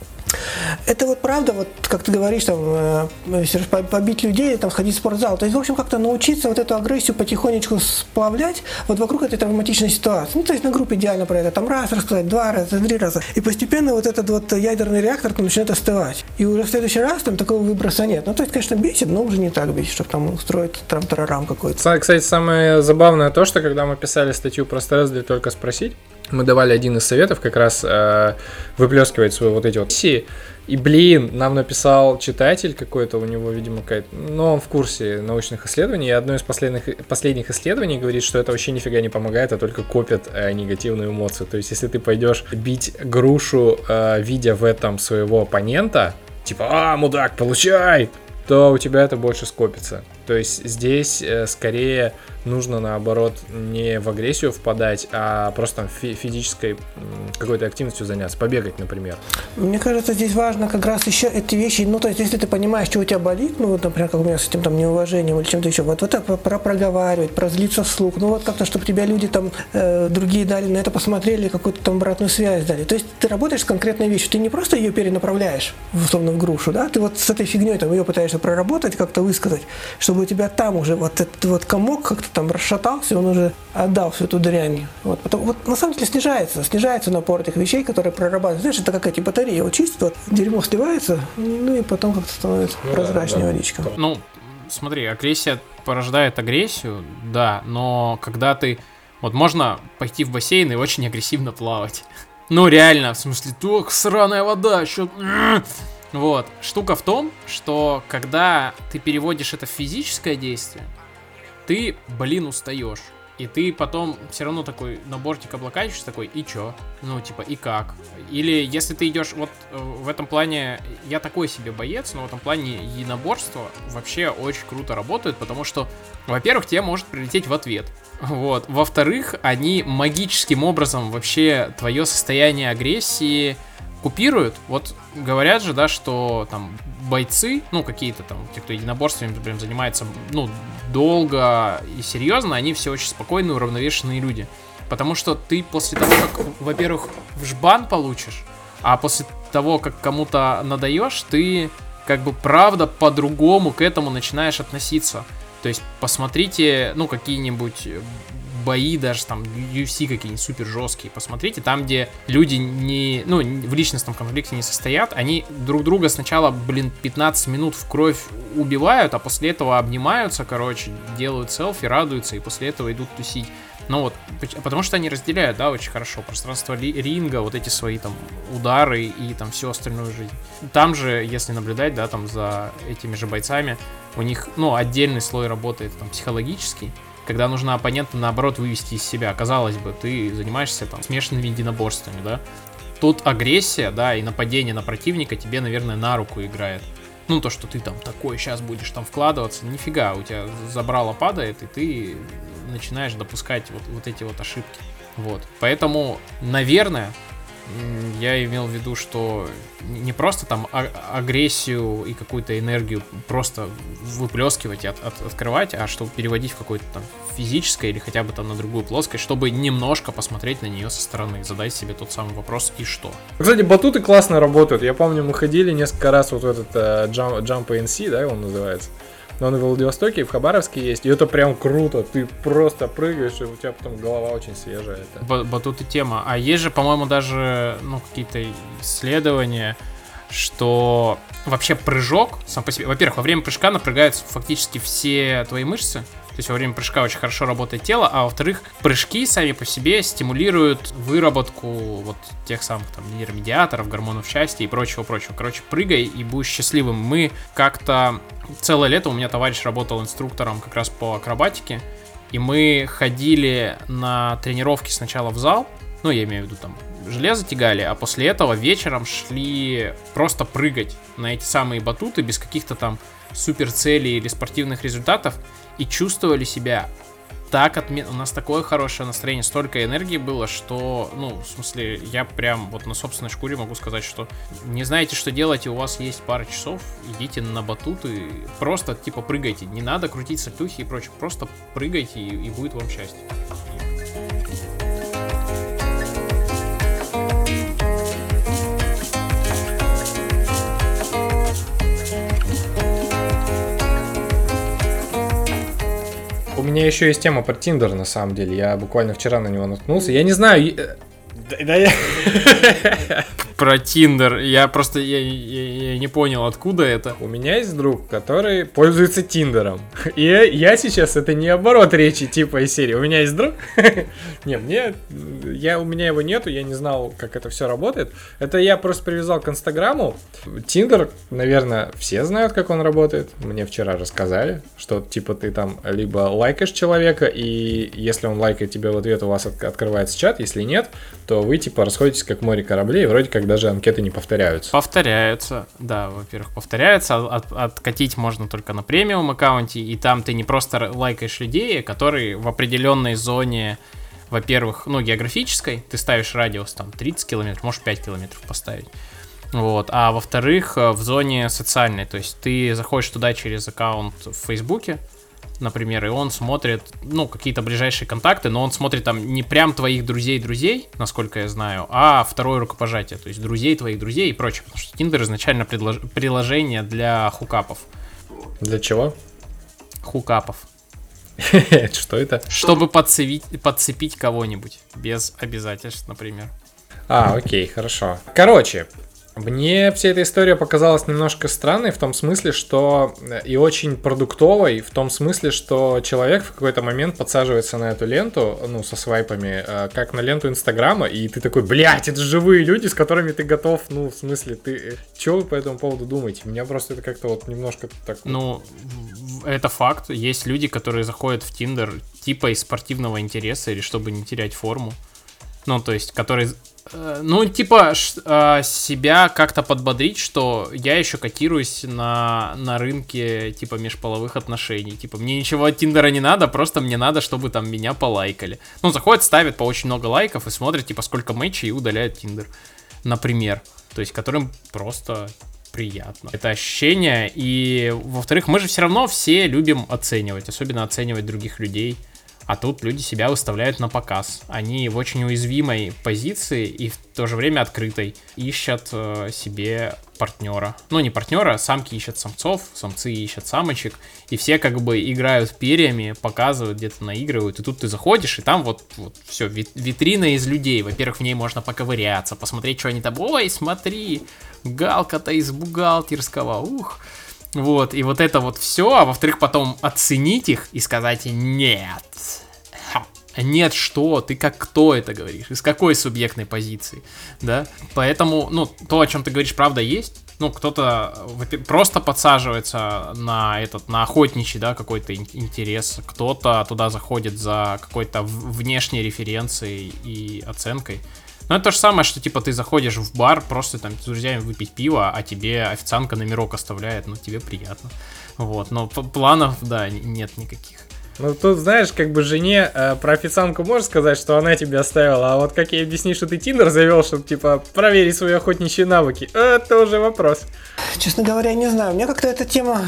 это вот правда, вот как ты говоришь, там, э, побить людей, там, сходить в спортзал. То есть, в общем, как-то научиться вот эту агрессию потихонечку сплавлять вот вокруг этой травматичной ситуации. Ну, то есть на группе идеально про это, там раз рассказать, два раза, три раза. И постепенно вот этот вот ядерный реактор там, начинает остывать. И уже в следующий раз там такого выброса нет. Ну, то есть, конечно, бесит, но уже не так бесит, чтобы там устроить трам-тарарам какой-то. Кстати, самое забавное то, что когда мы писали статью про стресс для только спросить, мы давали один из советов как раз э, выплескивать свои вот эти вот сии. И, блин, нам написал читатель какой-то, у него, видимо, какая-то... Ну, он в курсе научных исследований, и одно из последних, последних исследований говорит, что это вообще нифига не помогает, а только копит э, негативную эмоцию. То есть, если ты пойдешь бить грушу, э, видя в этом своего оппонента, типа, а, мудак, получай, то у тебя это больше скопится. То есть здесь э, скорее нужно наоборот не в агрессию впадать, а просто там фи- физической какой-то активностью заняться, побегать, например. Мне кажется, здесь важно как раз еще эти вещи, ну то есть если ты понимаешь, что у тебя болит, ну вот, например, как у меня с этим там неуважением или чем-то еще, вот, вот это про проговаривать, про злиться вслух, ну вот как-то, чтобы тебя люди там э, другие дали на это посмотрели, какую-то там обратную связь дали. То есть ты работаешь с конкретной вещью, ты не просто ее перенаправляешь, условно, в грушу, да, ты вот с этой фигней там ее пытаешься проработать, как-то высказать, чтобы у тебя там уже вот этот вот комок как-то там расшатался, он уже отдал всю эту дрянь. Вот, потом, вот на самом деле снижается, снижается напор этих вещей, которые прорабатывают. Знаешь, это какая-то батарея его чистит, вот, дерьмо сливается, ну и потом как-то становится ну, прозрачнее да, да. водичка. Ну, смотри, агрессия порождает агрессию, да, но когда ты... Вот можно пойти в бассейн и очень агрессивно плавать. Ну, реально, в смысле, так, сраная вода, еще... Вот. Штука в том, что когда ты переводишь это в физическое действие, ты, блин, устаешь. И ты потом все равно такой на бортик облокачиваешь, такой, и чё? Ну, типа, и как? Или если ты идешь, вот э, в этом плане, я такой себе боец, но в этом плане единоборство вообще очень круто работает, потому что, во-первых, тебе может прилететь в ответ. Вот. Во-вторых, они магическим образом вообще твое состояние агрессии купируют. Вот говорят же, да, что там бойцы, ну, какие-то там, те, кто единоборствами прям занимается, ну, долго и серьезно, они все очень спокойные, уравновешенные люди. Потому что ты после того, как, во-первых, в жбан получишь, а после того, как кому-то надаешь, ты как бы правда по-другому к этому начинаешь относиться. То есть посмотрите, ну, какие-нибудь бои, даже там UFC какие-нибудь супер жесткие, посмотрите, там, где люди не, ну, в личностном конфликте не состоят, они друг друга сначала, блин, 15 минут в кровь убивают, а после этого обнимаются, короче, делают селфи, радуются, и после этого идут тусить. Ну вот, потому что они разделяют, да, очень хорошо пространство ринга, вот эти свои там удары и там всю остальную жизнь. Там же, если наблюдать, да, там за этими же бойцами, у них, ну, отдельный слой работает там психологический, когда нужно оппонента, наоборот, вывести из себя. Казалось бы, ты занимаешься там смешанными единоборствами, да? Тут агрессия, да, и нападение на противника тебе, наверное, на руку играет. Ну, то, что ты там такой сейчас будешь там вкладываться, нифига, у тебя забрало падает, и ты начинаешь допускать вот, вот эти вот ошибки. Вот. Поэтому, наверное, я имел в виду, что не просто там а- агрессию и какую-то энергию просто выплескивать и от- от- открывать, а чтобы переводить в какое-то там физическое или хотя бы там на другую плоскость, чтобы немножко посмотреть на нее со стороны, задать себе тот самый вопрос и что. Кстати, батуты классно работают. Я помню, мы ходили несколько раз вот в этот uh, Jump, Jump NC, да, он называется. Но он и в Владивостоке, и в Хабаровске есть. И это прям круто. Ты просто прыгаешь, и у тебя потом голова очень свежая. Это. Батут и тема. А есть же, по-моему, даже ну, какие-то исследования, что вообще прыжок сам по себе... Во-первых, во время прыжка напрягаются фактически все твои мышцы. То есть во время прыжка очень хорошо работает тело, а во-вторых, прыжки сами по себе стимулируют выработку вот тех самых там нейромедиаторов, гормонов счастья и прочего-прочего. Короче, прыгай и будешь счастливым. Мы как-то целое лето у меня товарищ работал инструктором как раз по акробатике, и мы ходили на тренировки сначала в зал, ну, я имею в виду там железо тягали, а после этого вечером шли просто прыгать на эти самые батуты без каких-то там супер целей или спортивных результатов и чувствовали себя так отмен... У нас такое хорошее настроение, столько энергии было, что, ну, в смысле, я прям вот на собственной шкуре могу сказать, что не знаете, что делать, и у вас есть пара часов, идите на батут и просто, типа, прыгайте. Не надо крутить сальтухи и прочее, просто прыгайте, и, и будет вам счастье. Меня еще есть тема про Тиндер, на самом деле. Я буквально вчера на него наткнулся. Я не знаю... Да, да я... Про Тиндер. Я просто я, я, я не понял, откуда это. У меня есть друг, который пользуется Тиндером. И я сейчас это не оборот речи типа из серии. У меня есть друг. Не, мне я у меня его нету, я не знал, как это все работает. Это я просто привязал к Инстаграму. Тиндер, наверное, все знают, как он работает. Мне вчера рассказали, что типа ты там либо лайкаешь человека, и если он лайкает тебя в ответ, у вас открывается чат. Если нет, то вы типа расходитесь как море кораблей, и вроде как даже анкеты не повторяются. Повторяются, да, во-первых, повторяются. От, откатить можно только на премиум аккаунте, и там ты не просто лайкаешь людей, которые в определенной зоне во-первых, ну, географической, ты ставишь радиус там 30 километров, можешь 5 километров поставить. Вот. А во-вторых, в зоне социальной, то есть ты заходишь туда через аккаунт в Фейсбуке, например, и он смотрит, ну, какие-то ближайшие контакты, но он смотрит там не прям твоих друзей-друзей, насколько я знаю, а второе рукопожатие, то есть друзей твоих друзей и прочее, потому что Tinder изначально предлож... приложение для хукапов. Для чего? Хукапов. Что это? Чтобы подцепить, подцепить кого-нибудь без обязательств, например. А, окей, хорошо. Короче, Мне вся эта история показалась немножко странной в том смысле, что э, и очень продуктовой в том смысле, что человек в какой-то момент подсаживается на эту ленту, ну, со свайпами, э, как на ленту Инстаграма, и ты такой, блядь, это живые люди, с которыми ты готов, ну, в смысле, ты... Э, Чего вы по этому поводу думаете? Меня просто это как-то вот немножко так... Ну, это факт. Есть люди, которые заходят в Тиндер типа из спортивного интереса или чтобы не терять форму. Ну, то есть, которые ну, типа, э, себя как-то подбодрить, что я еще котируюсь на, на рынке, типа, межполовых отношений. Типа, мне ничего от Тиндера не надо, просто мне надо, чтобы там меня полайкали. Ну, заходит, ставит по очень много лайков и смотрит, типа, сколько матчей и удаляет Тиндер. Например. То есть, которым просто приятно. Это ощущение. И, во-вторых, мы же все равно все любим оценивать, особенно оценивать других людей. А тут люди себя выставляют на показ. Они в очень уязвимой позиции и в то же время открытой ищут э, себе партнера. Ну, не партнера, самки ищут самцов, самцы ищут самочек. И все как бы играют перьями, показывают, где-то наигрывают. И тут ты заходишь, и там вот, вот все, витрина из людей. Во-первых, в ней можно поковыряться, посмотреть, что они там. Ой, смотри, галка-то из бухгалтерского, ух. Вот, и вот это вот все, а во-вторых, потом оценить их и сказать нет. Нет, что? Ты как кто это говоришь? Из какой субъектной позиции? Да? Поэтому, ну, то, о чем ты говоришь, правда есть. Ну, кто-то просто подсаживается на этот, на охотничий, да, какой-то интерес. Кто-то туда заходит за какой-то внешней референцией и оценкой. Ну, это то же самое, что, типа, ты заходишь в бар просто там с друзьями выпить пиво, а тебе официантка номерок оставляет, ну, тебе приятно. Вот, но планов, да, нет никаких. Ну, тут, знаешь, как бы жене э, про официантку можешь сказать, что она тебе оставила, а вот как ей объяснишь, что ты Тиндер завел, чтобы, типа, проверить свои охотничьи навыки, это уже вопрос. Честно говоря, не знаю, мне как-то эта тема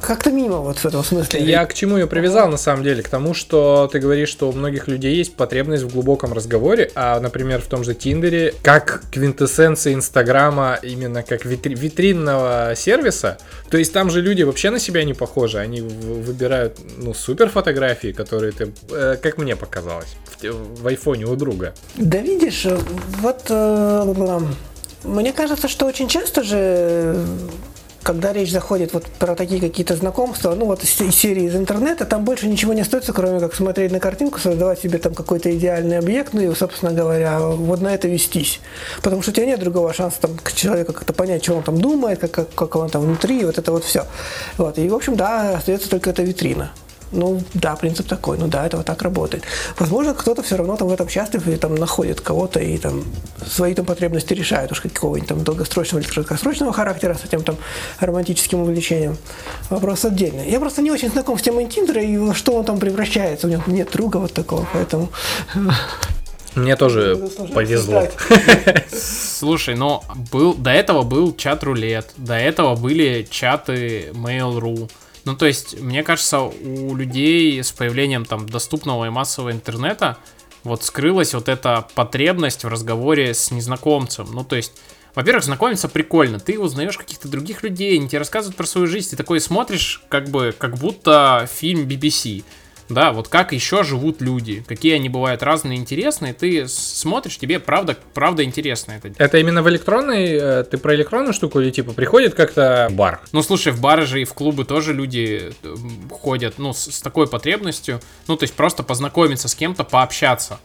как-то мимо вот в этом смысле. Я к чему ее привязал на самом деле? К тому, что ты говоришь, что у многих людей есть потребность в глубоком разговоре, а, например, в том же Тиндере, как квинтэссенция Инстаграма, именно как витри- витринного сервиса, то есть там же люди вообще на себя не похожи, они выбирают, ну, супер фотографии, которые ты, э, как мне показалось, в, в айфоне у друга. Да видишь, вот э, мне кажется, что очень часто же когда речь заходит вот про такие какие-то знакомства, ну вот из серии из интернета, там больше ничего не остается, кроме как смотреть на картинку, создавать себе там какой-то идеальный объект, ну и, собственно говоря, вот на это вестись. Потому что у тебя нет другого шанса там к человеку как-то понять, что он там думает, как, как, как он там внутри, вот это вот все. Вот. И, в общем, да, остается только эта витрина. Ну, да, принцип такой, ну да, это вот так работает. Возможно, кто-то все равно там в этом счастлив и там находит кого-то и там свои там потребности решает, уж какого-нибудь там долгосрочного или краткосрочного характера с этим там романтическим увлечением. Вопрос отдельный. Я просто не очень знаком с темой Тиндера и во что он там превращается. У него нет друга вот такого, поэтому... Мне тоже повезло. Слушай, но был, до этого был чат рулет, до этого были чаты Mail.ru, ну, то есть, мне кажется, у людей с появлением там доступного и массового интернета вот скрылась вот эта потребность в разговоре с незнакомцем. Ну, то есть, во-первых, знакомиться прикольно. Ты узнаешь каких-то других людей, они тебе рассказывают про свою жизнь. Ты такой смотришь, как бы, как будто фильм BBC да, вот как еще живут люди, какие они бывают разные, интересные, ты смотришь, тебе правда, правда интересно это. Это именно в электронной, э, ты про электронную штуку или типа приходит как-то бар? Ну, слушай, в бары же и в клубы тоже люди ходят, ну, с, с такой потребностью, ну, то есть просто познакомиться с кем-то, пообщаться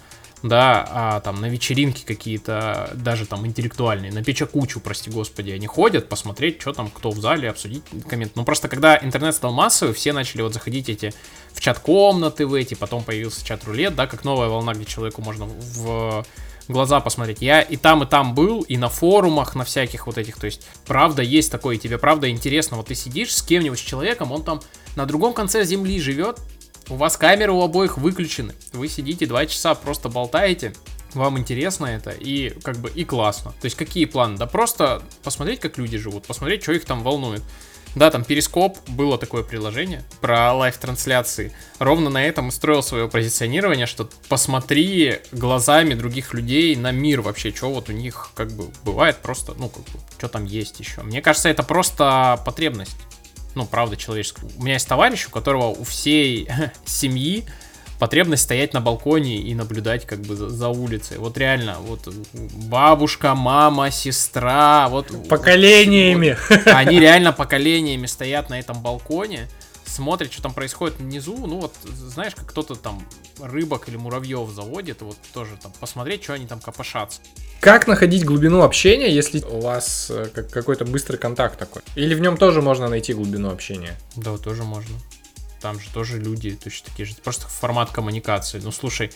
да, а там на вечеринки какие-то, даже там интеллектуальные, на печакучу, прости господи, они ходят посмотреть, что там, кто в зале, обсудить коммент. Ну, просто когда интернет стал массовый, все начали вот заходить эти в чат-комнаты в эти, потом появился чат-рулет, да, как новая волна, где человеку можно в глаза посмотреть. Я и там, и там был, и на форумах, на всяких вот этих, то есть, правда, есть такое, и тебе правда интересно, вот ты сидишь с кем-нибудь, с человеком, он там на другом конце земли живет, у вас камеры у обоих выключены. Вы сидите два часа, просто болтаете. Вам интересно это и как бы и классно. То есть какие планы? Да просто посмотреть, как люди живут, посмотреть, что их там волнует. Да, там Перископ, было такое приложение про live-трансляции. Ровно на этом и строил свое позиционирование, что посмотри глазами других людей на мир вообще, что вот у них как бы бывает просто, ну, как бы, что там есть еще. Мне кажется, это просто потребность ну, правда, человеческого. У меня есть товарищ, у которого у всей семьи потребность стоять на балконе и наблюдать как бы за, за улицей. Вот реально, вот бабушка, мама, сестра, вот... Поколениями. Вот, они реально поколениями стоят на этом балконе, смотрит, что там происходит внизу, ну вот, знаешь, как кто-то там рыбок или муравьев заводит, вот тоже там посмотреть, что они там копошатся. Как находить глубину общения, если у вас э, какой-то быстрый контакт такой? Или в нем тоже можно найти глубину общения? Да, тоже можно. Там же тоже люди точно такие же. Просто формат коммуникации. Ну, слушай,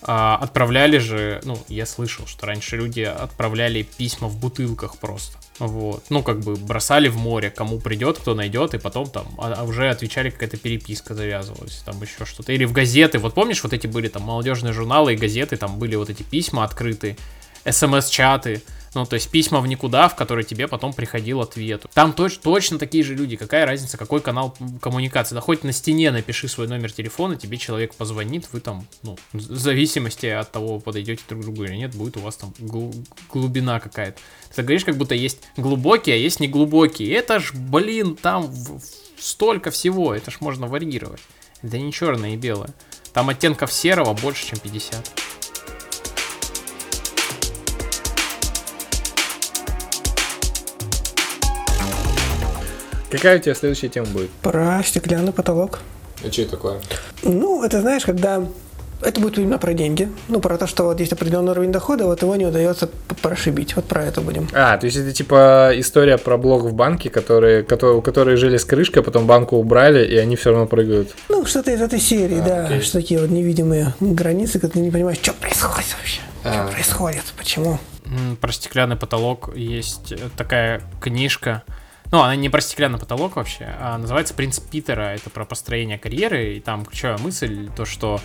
а, отправляли же, ну, я слышал, что раньше люди отправляли письма в бутылках просто. Вот. Ну, как бы бросали в море, кому придет, кто найдет, и потом там а, а уже отвечали, какая-то переписка завязывалась, там еще что-то. Или в газеты. Вот помнишь, вот эти были там молодежные журналы и газеты, там были вот эти письма открытые, смс-чаты. Ну, то есть письма в никуда, в которые тебе потом приходил ответ. Там точ точно такие же люди. Какая разница, какой канал коммуникации? Да хоть на стене напиши свой номер телефона, тебе человек позвонит, вы там, ну, в зависимости от того, подойдете друг к другу или нет, будет у вас там глубина какая-то. Ты говоришь, как будто есть глубокие, а есть неглубокие. Это ж, блин, там столько всего, это ж можно варьировать. Это не черное и белое. Там оттенков серого больше, чем 50. Какая у тебя следующая тема будет? Про стеклянный потолок. А что это такое? Ну, это знаешь, когда это будет именно про деньги. Ну, про то, что вот есть определенный уровень дохода, вот его не удается прошибить. Вот про это будем. А, то есть это типа история про блок в банке, которые, которые, которые жили с крышкой, а потом банку убрали, и они все равно прыгают. Ну, что-то из этой серии, а, да. Окей. Что такие вот невидимые границы, когда ты не понимаешь, что происходит вообще. А. Что происходит, почему. Про стеклянный потолок есть такая книжка ну, она не про стеклянный потолок вообще, а называется «Принцип Питера». Это про построение карьеры, и там ключевая мысль, то, что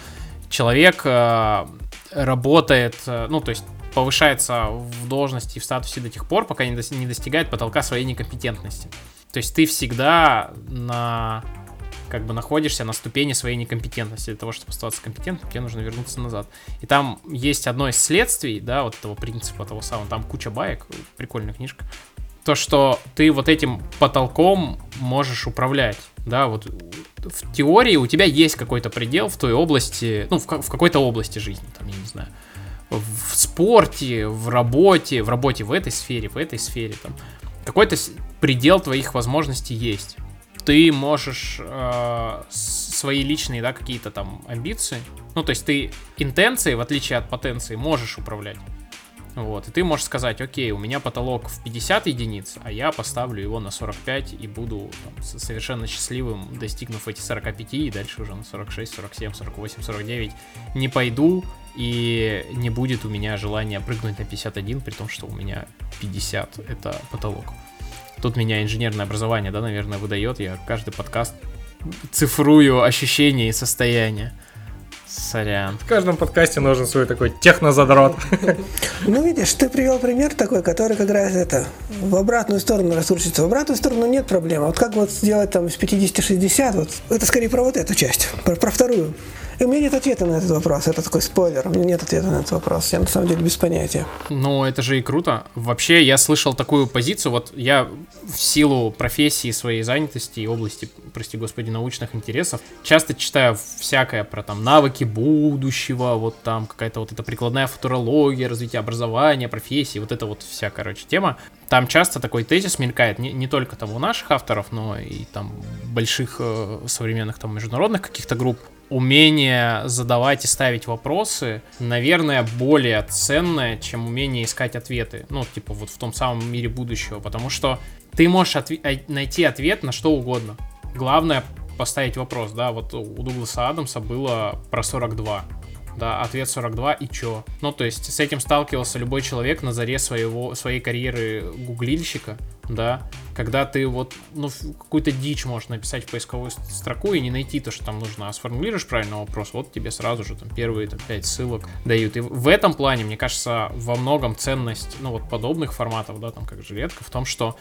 человек э, работает, э, ну, то есть повышается в должности и в статусе до тех пор, пока не, до, не достигает потолка своей некомпетентности. То есть ты всегда на как бы находишься на ступени своей некомпетентности. Для того, чтобы оставаться компетентным, тебе нужно вернуться назад. И там есть одно из следствий, да, вот этого принципа того самого, там куча баек, прикольная книжка, то, что ты вот этим потолком можешь управлять, да, вот в теории у тебя есть какой-то предел в той области, ну, в, в какой-то области жизни, там, я не знаю, в спорте, в работе, в работе в этой сфере, в этой сфере, там, какой-то предел твоих возможностей есть. Ты можешь э, свои личные, да, какие-то там амбиции, ну, то есть ты интенции, в отличие от потенции, можешь управлять. Вот, и ты можешь сказать, окей, у меня потолок в 50 единиц, а я поставлю его на 45 и буду там, совершенно счастливым, достигнув эти 45, и дальше уже на 46, 47, 48, 49 не пойду, и не будет у меня желания прыгнуть на 51, при том, что у меня 50 это потолок. Тут меня инженерное образование, да, наверное, выдает. Я каждый подкаст цифрую ощущения и состояния. Сорян. В каждом подкасте нужен свой такой технозадрот. Ну, видишь, ты привел пример такой, который как раз это в обратную сторону раскручивается. В обратную сторону нет проблем. Вот как вот сделать там с 50-60, вот это скорее про вот эту часть, про, про вторую. И у меня нет ответа на этот вопрос. Это такой спойлер. У меня нет ответа на этот вопрос. Я на самом деле без понятия. Ну, это же и круто. Вообще, я слышал такую позицию. Вот я в силу профессии своей занятости и области, прости господи, научных интересов, часто читаю всякое про там навыки будущего, вот там какая-то вот эта прикладная футурология, развитие образования, профессии, вот это вот вся, короче, тема. Там часто такой тезис мелькает, не, не только там у наших авторов, но и там больших э, современных там международных каких-то групп умение задавать и ставить вопросы, наверное, более ценное, чем умение искать ответы. Ну, типа вот в том самом мире будущего. Потому что ты можешь отв- э, найти ответ на что угодно. Главное поставить вопрос, да, вот у Дугласа Адамса было про 42 да, ответ 42 и чё? Ну, то есть с этим сталкивался любой человек на заре своего, своей карьеры гуглильщика, да, когда ты вот, ну, какую-то дичь можешь написать в поисковую строку и не найти то, что там нужно, а сформулируешь правильный вопрос, вот тебе сразу же там первые там, 5 ссылок дают. И в этом плане, мне кажется, во многом ценность, ну, вот подобных форматов, да, там, как жилетка, в том, что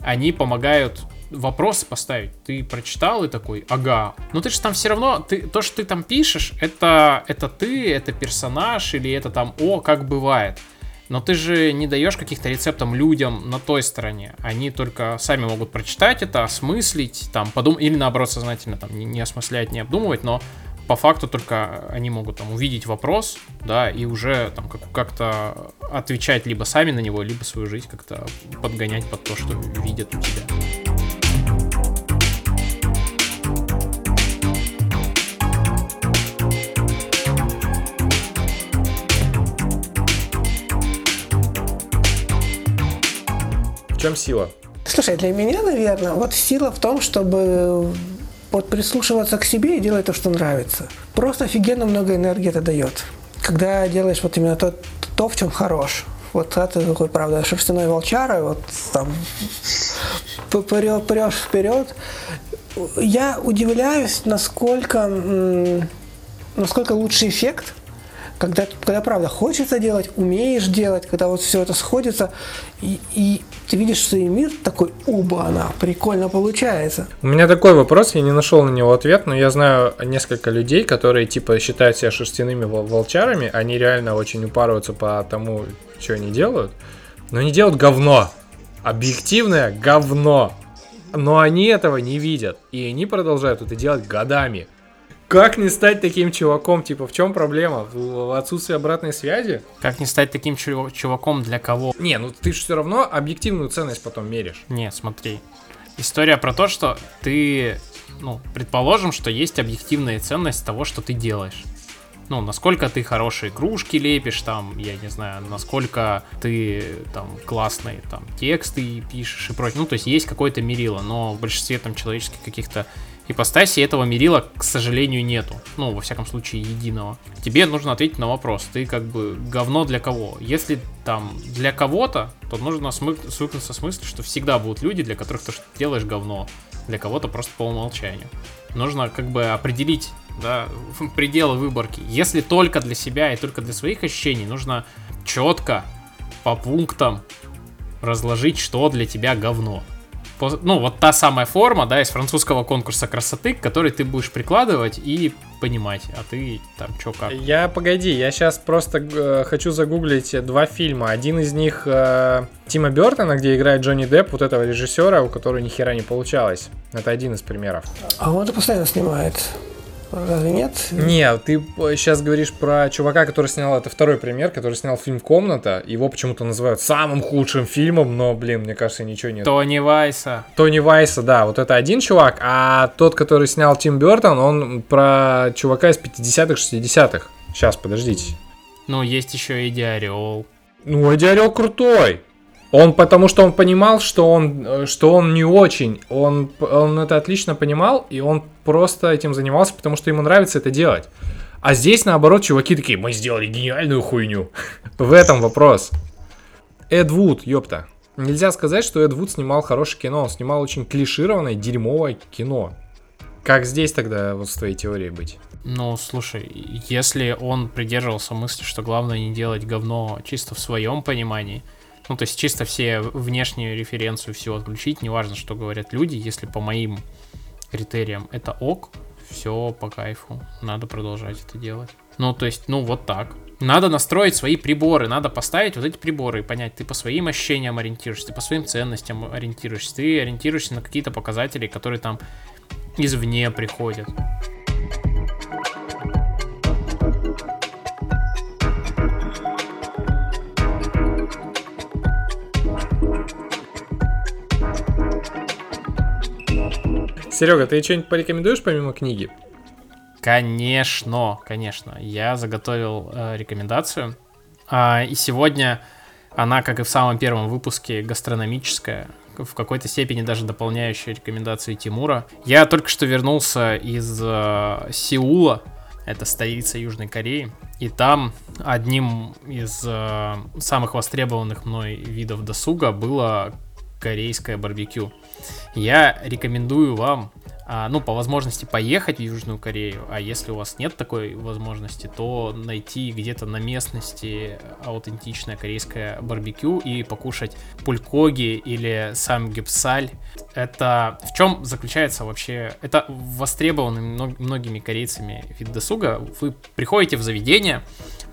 они помогают вопросы поставить. Ты прочитал и такой, ага. Но ты же там все равно, ты, то, что ты там пишешь, это, это ты, это персонаж, или это там, о, как бывает. Но ты же не даешь каких-то рецептов людям на той стороне. Они только сами могут прочитать это, осмыслить, там, подумать, или наоборот сознательно там не, не осмыслять, не обдумывать, но по факту только они могут там увидеть вопрос, да, и уже там как- как-то отвечать либо сами на него, либо свою жизнь как-то подгонять под то, что видят у тебя. Чем сила? Слушай, для меня, наверное, вот сила в том, чтобы вот прислушиваться к себе и делать то, что нравится. Просто офигенно много энергии это дает. Когда делаешь вот именно то, то в чем хорош. Вот когда ты такой, правда, шерстяной волчара, вот там прешь вперед. Я удивляюсь, насколько, насколько лучший эффект, когда, когда правда хочется делать, умеешь делать, когда вот все это сходится, и, и ты видишь, что и мир такой, уба, она прикольно получается. У меня такой вопрос, я не нашел на него ответ, но я знаю несколько людей, которые типа считают себя шерстяными вол- волчарами, они реально очень упарываются по тому, что они делают, но они делают говно. Объективное говно. Но они этого не видят, и они продолжают это делать годами. Как не стать таким чуваком? Типа, в чем проблема? В отсутствии обратной связи? Как не стать таким чув- чуваком для кого? Не, ну ты же все равно объективную ценность потом меришь. Не, смотри. История про то, что ты, ну, предположим, что есть объективная ценность того, что ты делаешь. Ну, насколько ты хорошие кружки лепишь, там, я не знаю, насколько ты там классные там тексты пишешь и прочее. Ну, то есть есть какое-то мерило, но в большинстве там человеческих каких-то ипостасей этого мерила, к сожалению, нету. Ну, во всяком случае, единого. Тебе нужно ответить на вопрос. Ты как бы говно для кого? Если там для кого-то, то нужно смык- свыкнуться с мыслью, что всегда будут люди, для которых ты делаешь, говно. Для кого-то просто по умолчанию. Нужно как бы определить да, пределы выборки. Если только для себя и только для своих ощущений, нужно четко по пунктам разложить, что для тебя говно. Ну, вот та самая форма, да, из французского конкурса красоты, к которой ты будешь прикладывать и понимать, а ты там чё как. Я, погоди, я сейчас просто э, хочу загуглить два фильма. Один из них э, Тима Бертона, где играет Джонни Депп, вот этого режиссера, у которого ни хера не получалось. Это один из примеров. А он это постоянно снимает. Разве нет? Не, ты сейчас говоришь про чувака, который снял, это второй пример, который снял фильм «Комната». Его почему-то называют самым худшим фильмом, но, блин, мне кажется, ничего нет. Тони Вайса. Тони Вайса, да, вот это один чувак, а тот, который снял Тим Бертон, он про чувака из 50-х, 60-х. Сейчас, подождите. Ну, есть еще Эдди Орел. Ну, Эдди Орел крутой. Он потому что он понимал, что он, э, что он не очень. Он, он это отлично понимал, и он просто этим занимался, потому что ему нравится это делать. А здесь, наоборот, чуваки такие, мы сделали гениальную хуйню. В этом вопрос. Эд Вуд, ёпта. Нельзя сказать, что Эд Вуд снимал хорошее кино. Он снимал очень клишированное, дерьмовое кино. Как здесь тогда вот с твоей теорией быть? Ну, слушай, если он придерживался мысли, что главное не делать говно чисто в своем понимании, ну, то есть чисто все внешнюю референцию всего отключить, неважно, что говорят люди, если по моим критериям это ок, все по кайфу, надо продолжать это делать. Ну, то есть, ну, вот так. Надо настроить свои приборы, надо поставить вот эти приборы и понять, ты по своим ощущениям ориентируешься, ты по своим ценностям ориентируешься, ты ориентируешься на какие-то показатели, которые там извне приходят. Серега, ты что-нибудь порекомендуешь помимо книги? Конечно, конечно. Я заготовил э, рекомендацию. А, и сегодня она, как и в самом первом выпуске, гастрономическая, в какой-то степени даже дополняющая рекомендации Тимура. Я только что вернулся из э, Сеула, это столица Южной Кореи, и там одним из э, самых востребованных мной видов досуга было корейское барбекю. Я рекомендую вам а, ну, по возможности поехать в Южную Корею, а если у вас нет такой возможности, то найти где-то на местности аутентичное корейское барбекю и покушать пулькоги или сам гипсаль. Это в чем заключается вообще? Это востребованный мног- многими корейцами вид досуга. Вы приходите в заведение,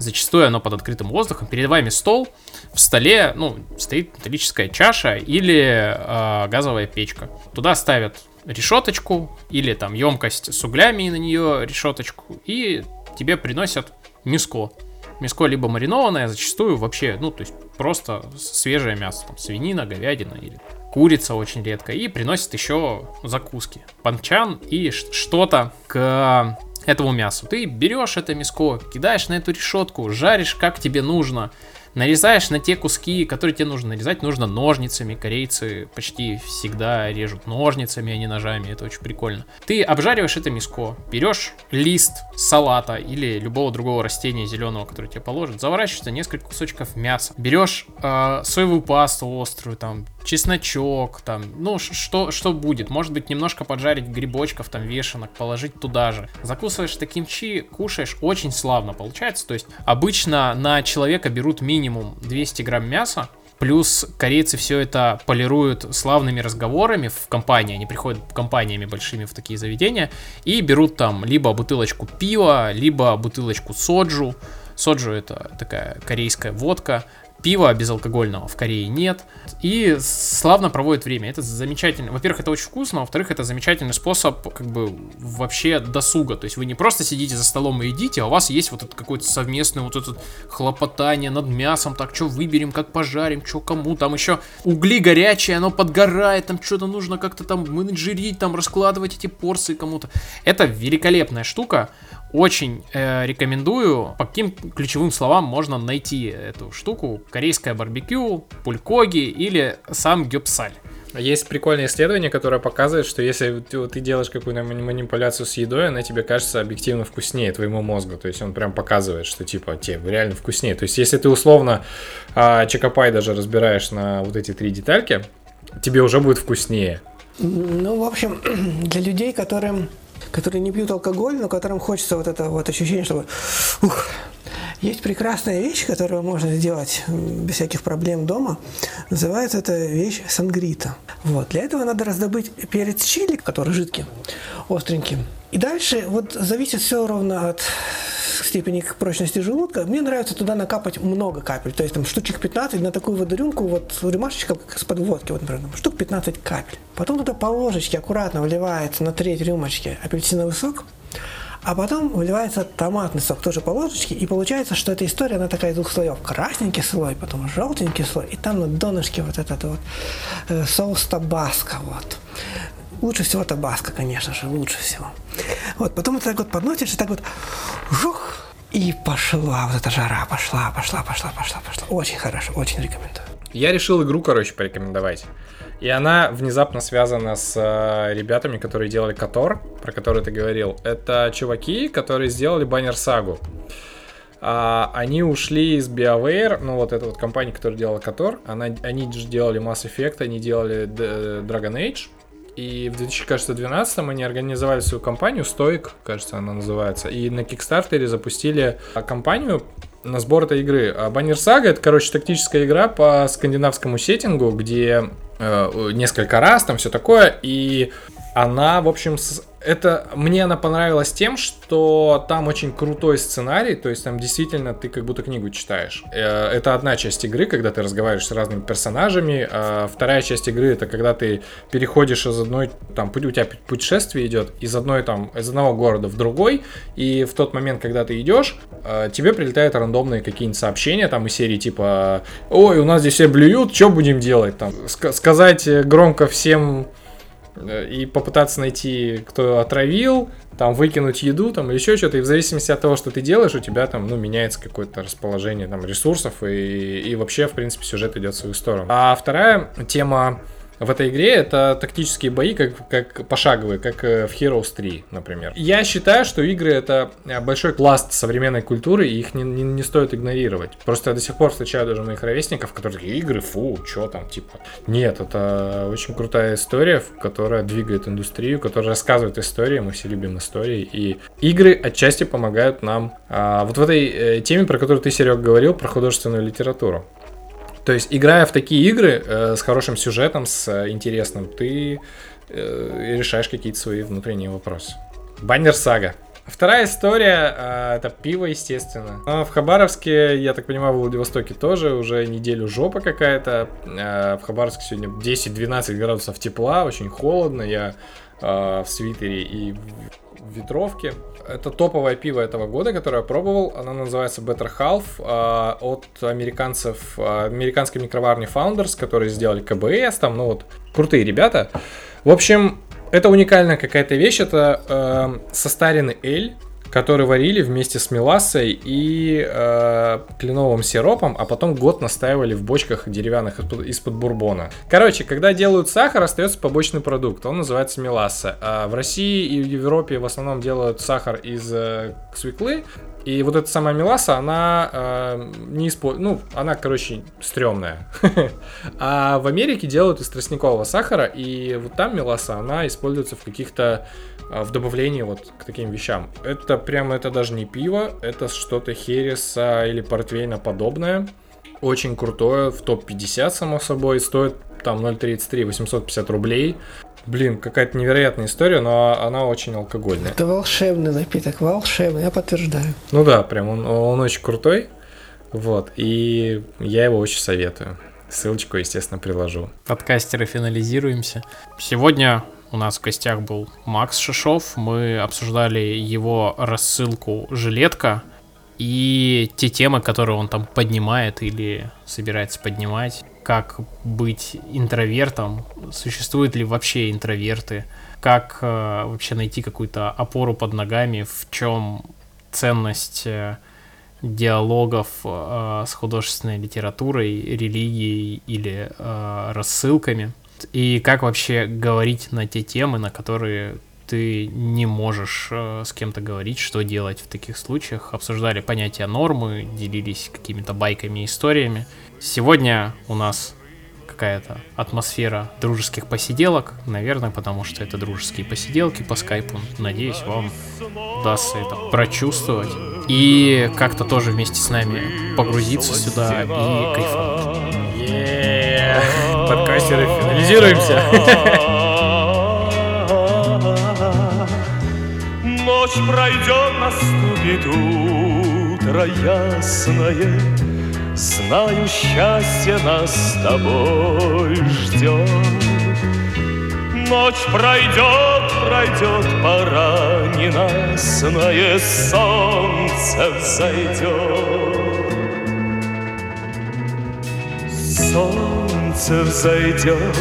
зачастую оно под открытым воздухом, перед вами стол, в столе, ну, стоит металлическая чаша или э, газовая печка. Туда ставят решеточку или там емкость с углями на нее решеточку, и тебе приносят миско. Миско либо маринованное, зачастую вообще, ну, то есть просто свежее мясо, там, свинина, говядина или курица очень редко, и приносят еще закуски, панчан и что-то к этому мясу. Ты берешь это мяско, кидаешь на эту решетку, жаришь как тебе нужно, нарезаешь на те куски, которые тебе нужно нарезать, нужно ножницами. Корейцы почти всегда режут ножницами, а не ножами. Это очень прикольно. Ты обжариваешь это мяско, берешь лист салата или любого другого растения зеленого, которое тебе положат, заворачиваешь несколько кусочков мяса, берешь э, соевую пасту острую, там, чесночок, там, ну, что, что будет. Может быть, немножко поджарить грибочков, там, вешенок, положить туда же. Закусываешь таким чи, кушаешь, очень славно получается. То есть, обычно на человека берут минимум 200 грамм мяса, Плюс корейцы все это полируют славными разговорами в компании. Они приходят компаниями большими в такие заведения и берут там либо бутылочку пива, либо бутылочку соджу. Соджу это такая корейская водка. Пива безалкогольного в Корее нет. И славно проводит время. Это замечательно. Во-первых, это очень вкусно, а во-вторых, это замечательный способ как бы вообще досуга. То есть вы не просто сидите за столом и едите, а у вас есть вот это какое-то совместное вот это хлопотание над мясом. Так, что выберем, как пожарим, что кому. Там еще угли горячие, оно подгорает, там что-то нужно как-то там менеджерить, там раскладывать эти порции кому-то. Это великолепная штука. Очень э, рекомендую. По каким ключевым словам можно найти эту штуку? Корейское барбекю, пулькоги или сам гюпсаль. Есть прикольное исследование, которое показывает, что если ты, ты делаешь какую-то манипуляцию с едой, она тебе кажется объективно вкуснее твоему мозгу. То есть он прям показывает, что типа тебе реально вкуснее. То есть если ты условно а, чекапай даже разбираешь на вот эти три детальки, тебе уже будет вкуснее. Ну, в общем, для людей, которым которые не пьют алкоголь, но которым хочется вот это вот ощущение, чтобы ух, есть прекрасная вещь, которую можно сделать без всяких проблем дома. Называется эта вещь сангрита. Вот. Для этого надо раздобыть перец чили, который жидкий, остренький. И дальше вот зависит все ровно от степени прочности желудка, мне нравится туда накапать много капель. То есть там штучек 15 на такую вот рюмку, вот рюмашечка как с подводки, вот, например, штук 15 капель. Потом туда по ложечке аккуратно вливается на треть рюмочки апельсиновый сок, а потом выливается томатный сок тоже по ложечке, и получается, что эта история, она такая из двух слоев. Красненький слой, потом желтенький слой, и там на донышке вот этот вот э, соус табаско, вот. Лучше всего табаско, конечно же, лучше всего. Вот, потом ты так вот подносишь, и так вот, жух, и пошла вот эта жара, пошла, пошла, пошла, пошла, пошла. Очень хорошо, очень рекомендую. Я решил игру, короче, порекомендовать. И она внезапно связана с э, ребятами, которые делали Котор, про который ты говорил. Это чуваки, которые сделали баннер сагу. А, они ушли из BioWare, ну вот эта вот компания, которая делала Котор, они же делали Mass Effect, они делали D- Dragon Age, и в 2012 они организовали свою компанию, Stoic, кажется, она называется. И на Кикстартере запустили компанию на сбор этой игры. А Banner Saga это, короче, тактическая игра по скандинавскому сеттингу, где э, несколько раз там все такое. И она, в общем, это мне она понравилась тем, что там очень крутой сценарий, то есть там действительно ты как будто книгу читаешь. Э, это одна часть игры, когда ты разговариваешь с разными персонажами, а вторая часть игры это когда ты переходишь из одной, там, у тебя путешествие идет из одной там, из одного города в другой, и в тот момент, когда ты идешь, э, тебе прилетают рандомные какие-нибудь сообщения там из серии типа, ой, у нас здесь все блюют, что будем делать там, сказать громко всем и попытаться найти, кто отравил, там выкинуть еду, там или еще что-то, и в зависимости от того, что ты делаешь, у тебя там, ну, меняется какое-то расположение там ресурсов, и, и вообще, в принципе, сюжет идет в свою сторону. А вторая тема в этой игре это тактические бои, как, как пошаговые, как э, в Heroes 3, например. Я считаю, что игры это э, большой пласт современной культуры, и их не, не, не стоит игнорировать. Просто я до сих пор встречаю даже моих ровесников, которые такие, игры, фу, что там, типа. Нет, это очень крутая история, которая двигает индустрию, которая рассказывает истории, мы все любим истории, и игры отчасти помогают нам а, вот в этой э, теме, про которую ты, Серег, говорил, про художественную литературу. То есть, играя в такие игры э, с хорошим сюжетом, с э, интересным, ты э, решаешь какие-то свои внутренние вопросы. Баннер Сага. Вторая история, э, это пиво, естественно. Но в Хабаровске, я так понимаю, в Владивостоке тоже уже неделю жопа какая-то. Э, в Хабаровске сегодня 10-12 градусов тепла, очень холодно. Я э, в свитере и в ветровке. Это топовое пиво этого года, которое я пробовал. Оно называется Better Half э, от американцев, э, американской микроварни Founders, которые сделали КБС, там, ну вот, крутые ребята. В общем, это уникальная какая-то вещь, это э, состаренный эль, который варили вместе с мелассой и э, кленовым сиропом, а потом год настаивали в бочках деревянных из-под, бурбона. Короче, когда делают сахар, остается побочный продукт, он называется меласса. А в России и в Европе в основном делают сахар из э, свеклы, и вот эта самая меласа, она э, не использует, ну, она, короче, стрёмная. а в Америке делают из тростникового сахара, и вот там меласа, она используется в каких-то, в добавлении вот к таким вещам. Это прямо, это даже не пиво, это что-то хереса или портвейна подобное. Очень крутое, в топ-50, само собой, стоит там 0.33, 850 рублей. Блин, какая-то невероятная история, но она очень алкогольная. Это волшебный напиток, волшебный, я подтверждаю. Ну да, прям он, он очень крутой. Вот, и я его очень советую. Ссылочку, естественно, приложу. Подкастеры финализируемся. Сегодня у нас в гостях был Макс Шишов. Мы обсуждали его рассылку «Жилетка» и те темы, которые он там поднимает или собирается поднимать. Как быть интровертом, существуют ли вообще интроверты, как э, вообще найти какую-то опору под ногами, в чем ценность э, диалогов э, с художественной литературой, религией или э, рассылками, и как вообще говорить на те темы, на которые ты не можешь э, с кем-то говорить, что делать в таких случаях. Обсуждали понятия нормы, делились какими-то байками и историями. Сегодня у нас какая-то атмосфера дружеских посиделок, наверное, потому что это дружеские посиделки по скайпу. Надеюсь, вам удастся это прочувствовать и как-то тоже вместе с нами погрузиться сюда и кайфануть. Yeah. Подкастеры, финализируемся. Ночь пройдет, наступит утро ясное, Знаю, счастье нас с тобой ждет. Ночь пройдет, пройдет, пора ненастное солнце взойдет. Солнце взойдет.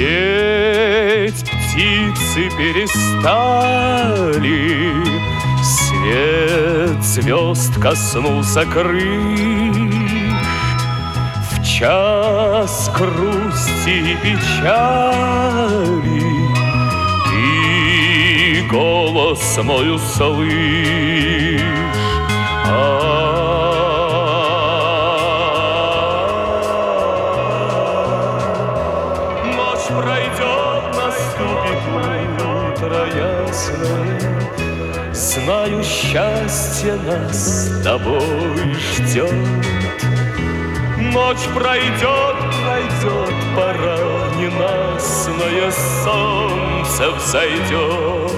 Петь птицы перестали Свет звезд коснулся крыш В час грусти и печали Ты голос мой услышь Знаю, счастье нас с тобой ждет. Ночь пройдет, пройдет, пора ненастное солнце взойдет.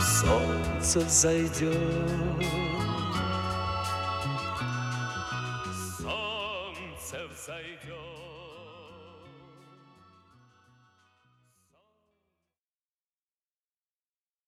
Солнце взойдет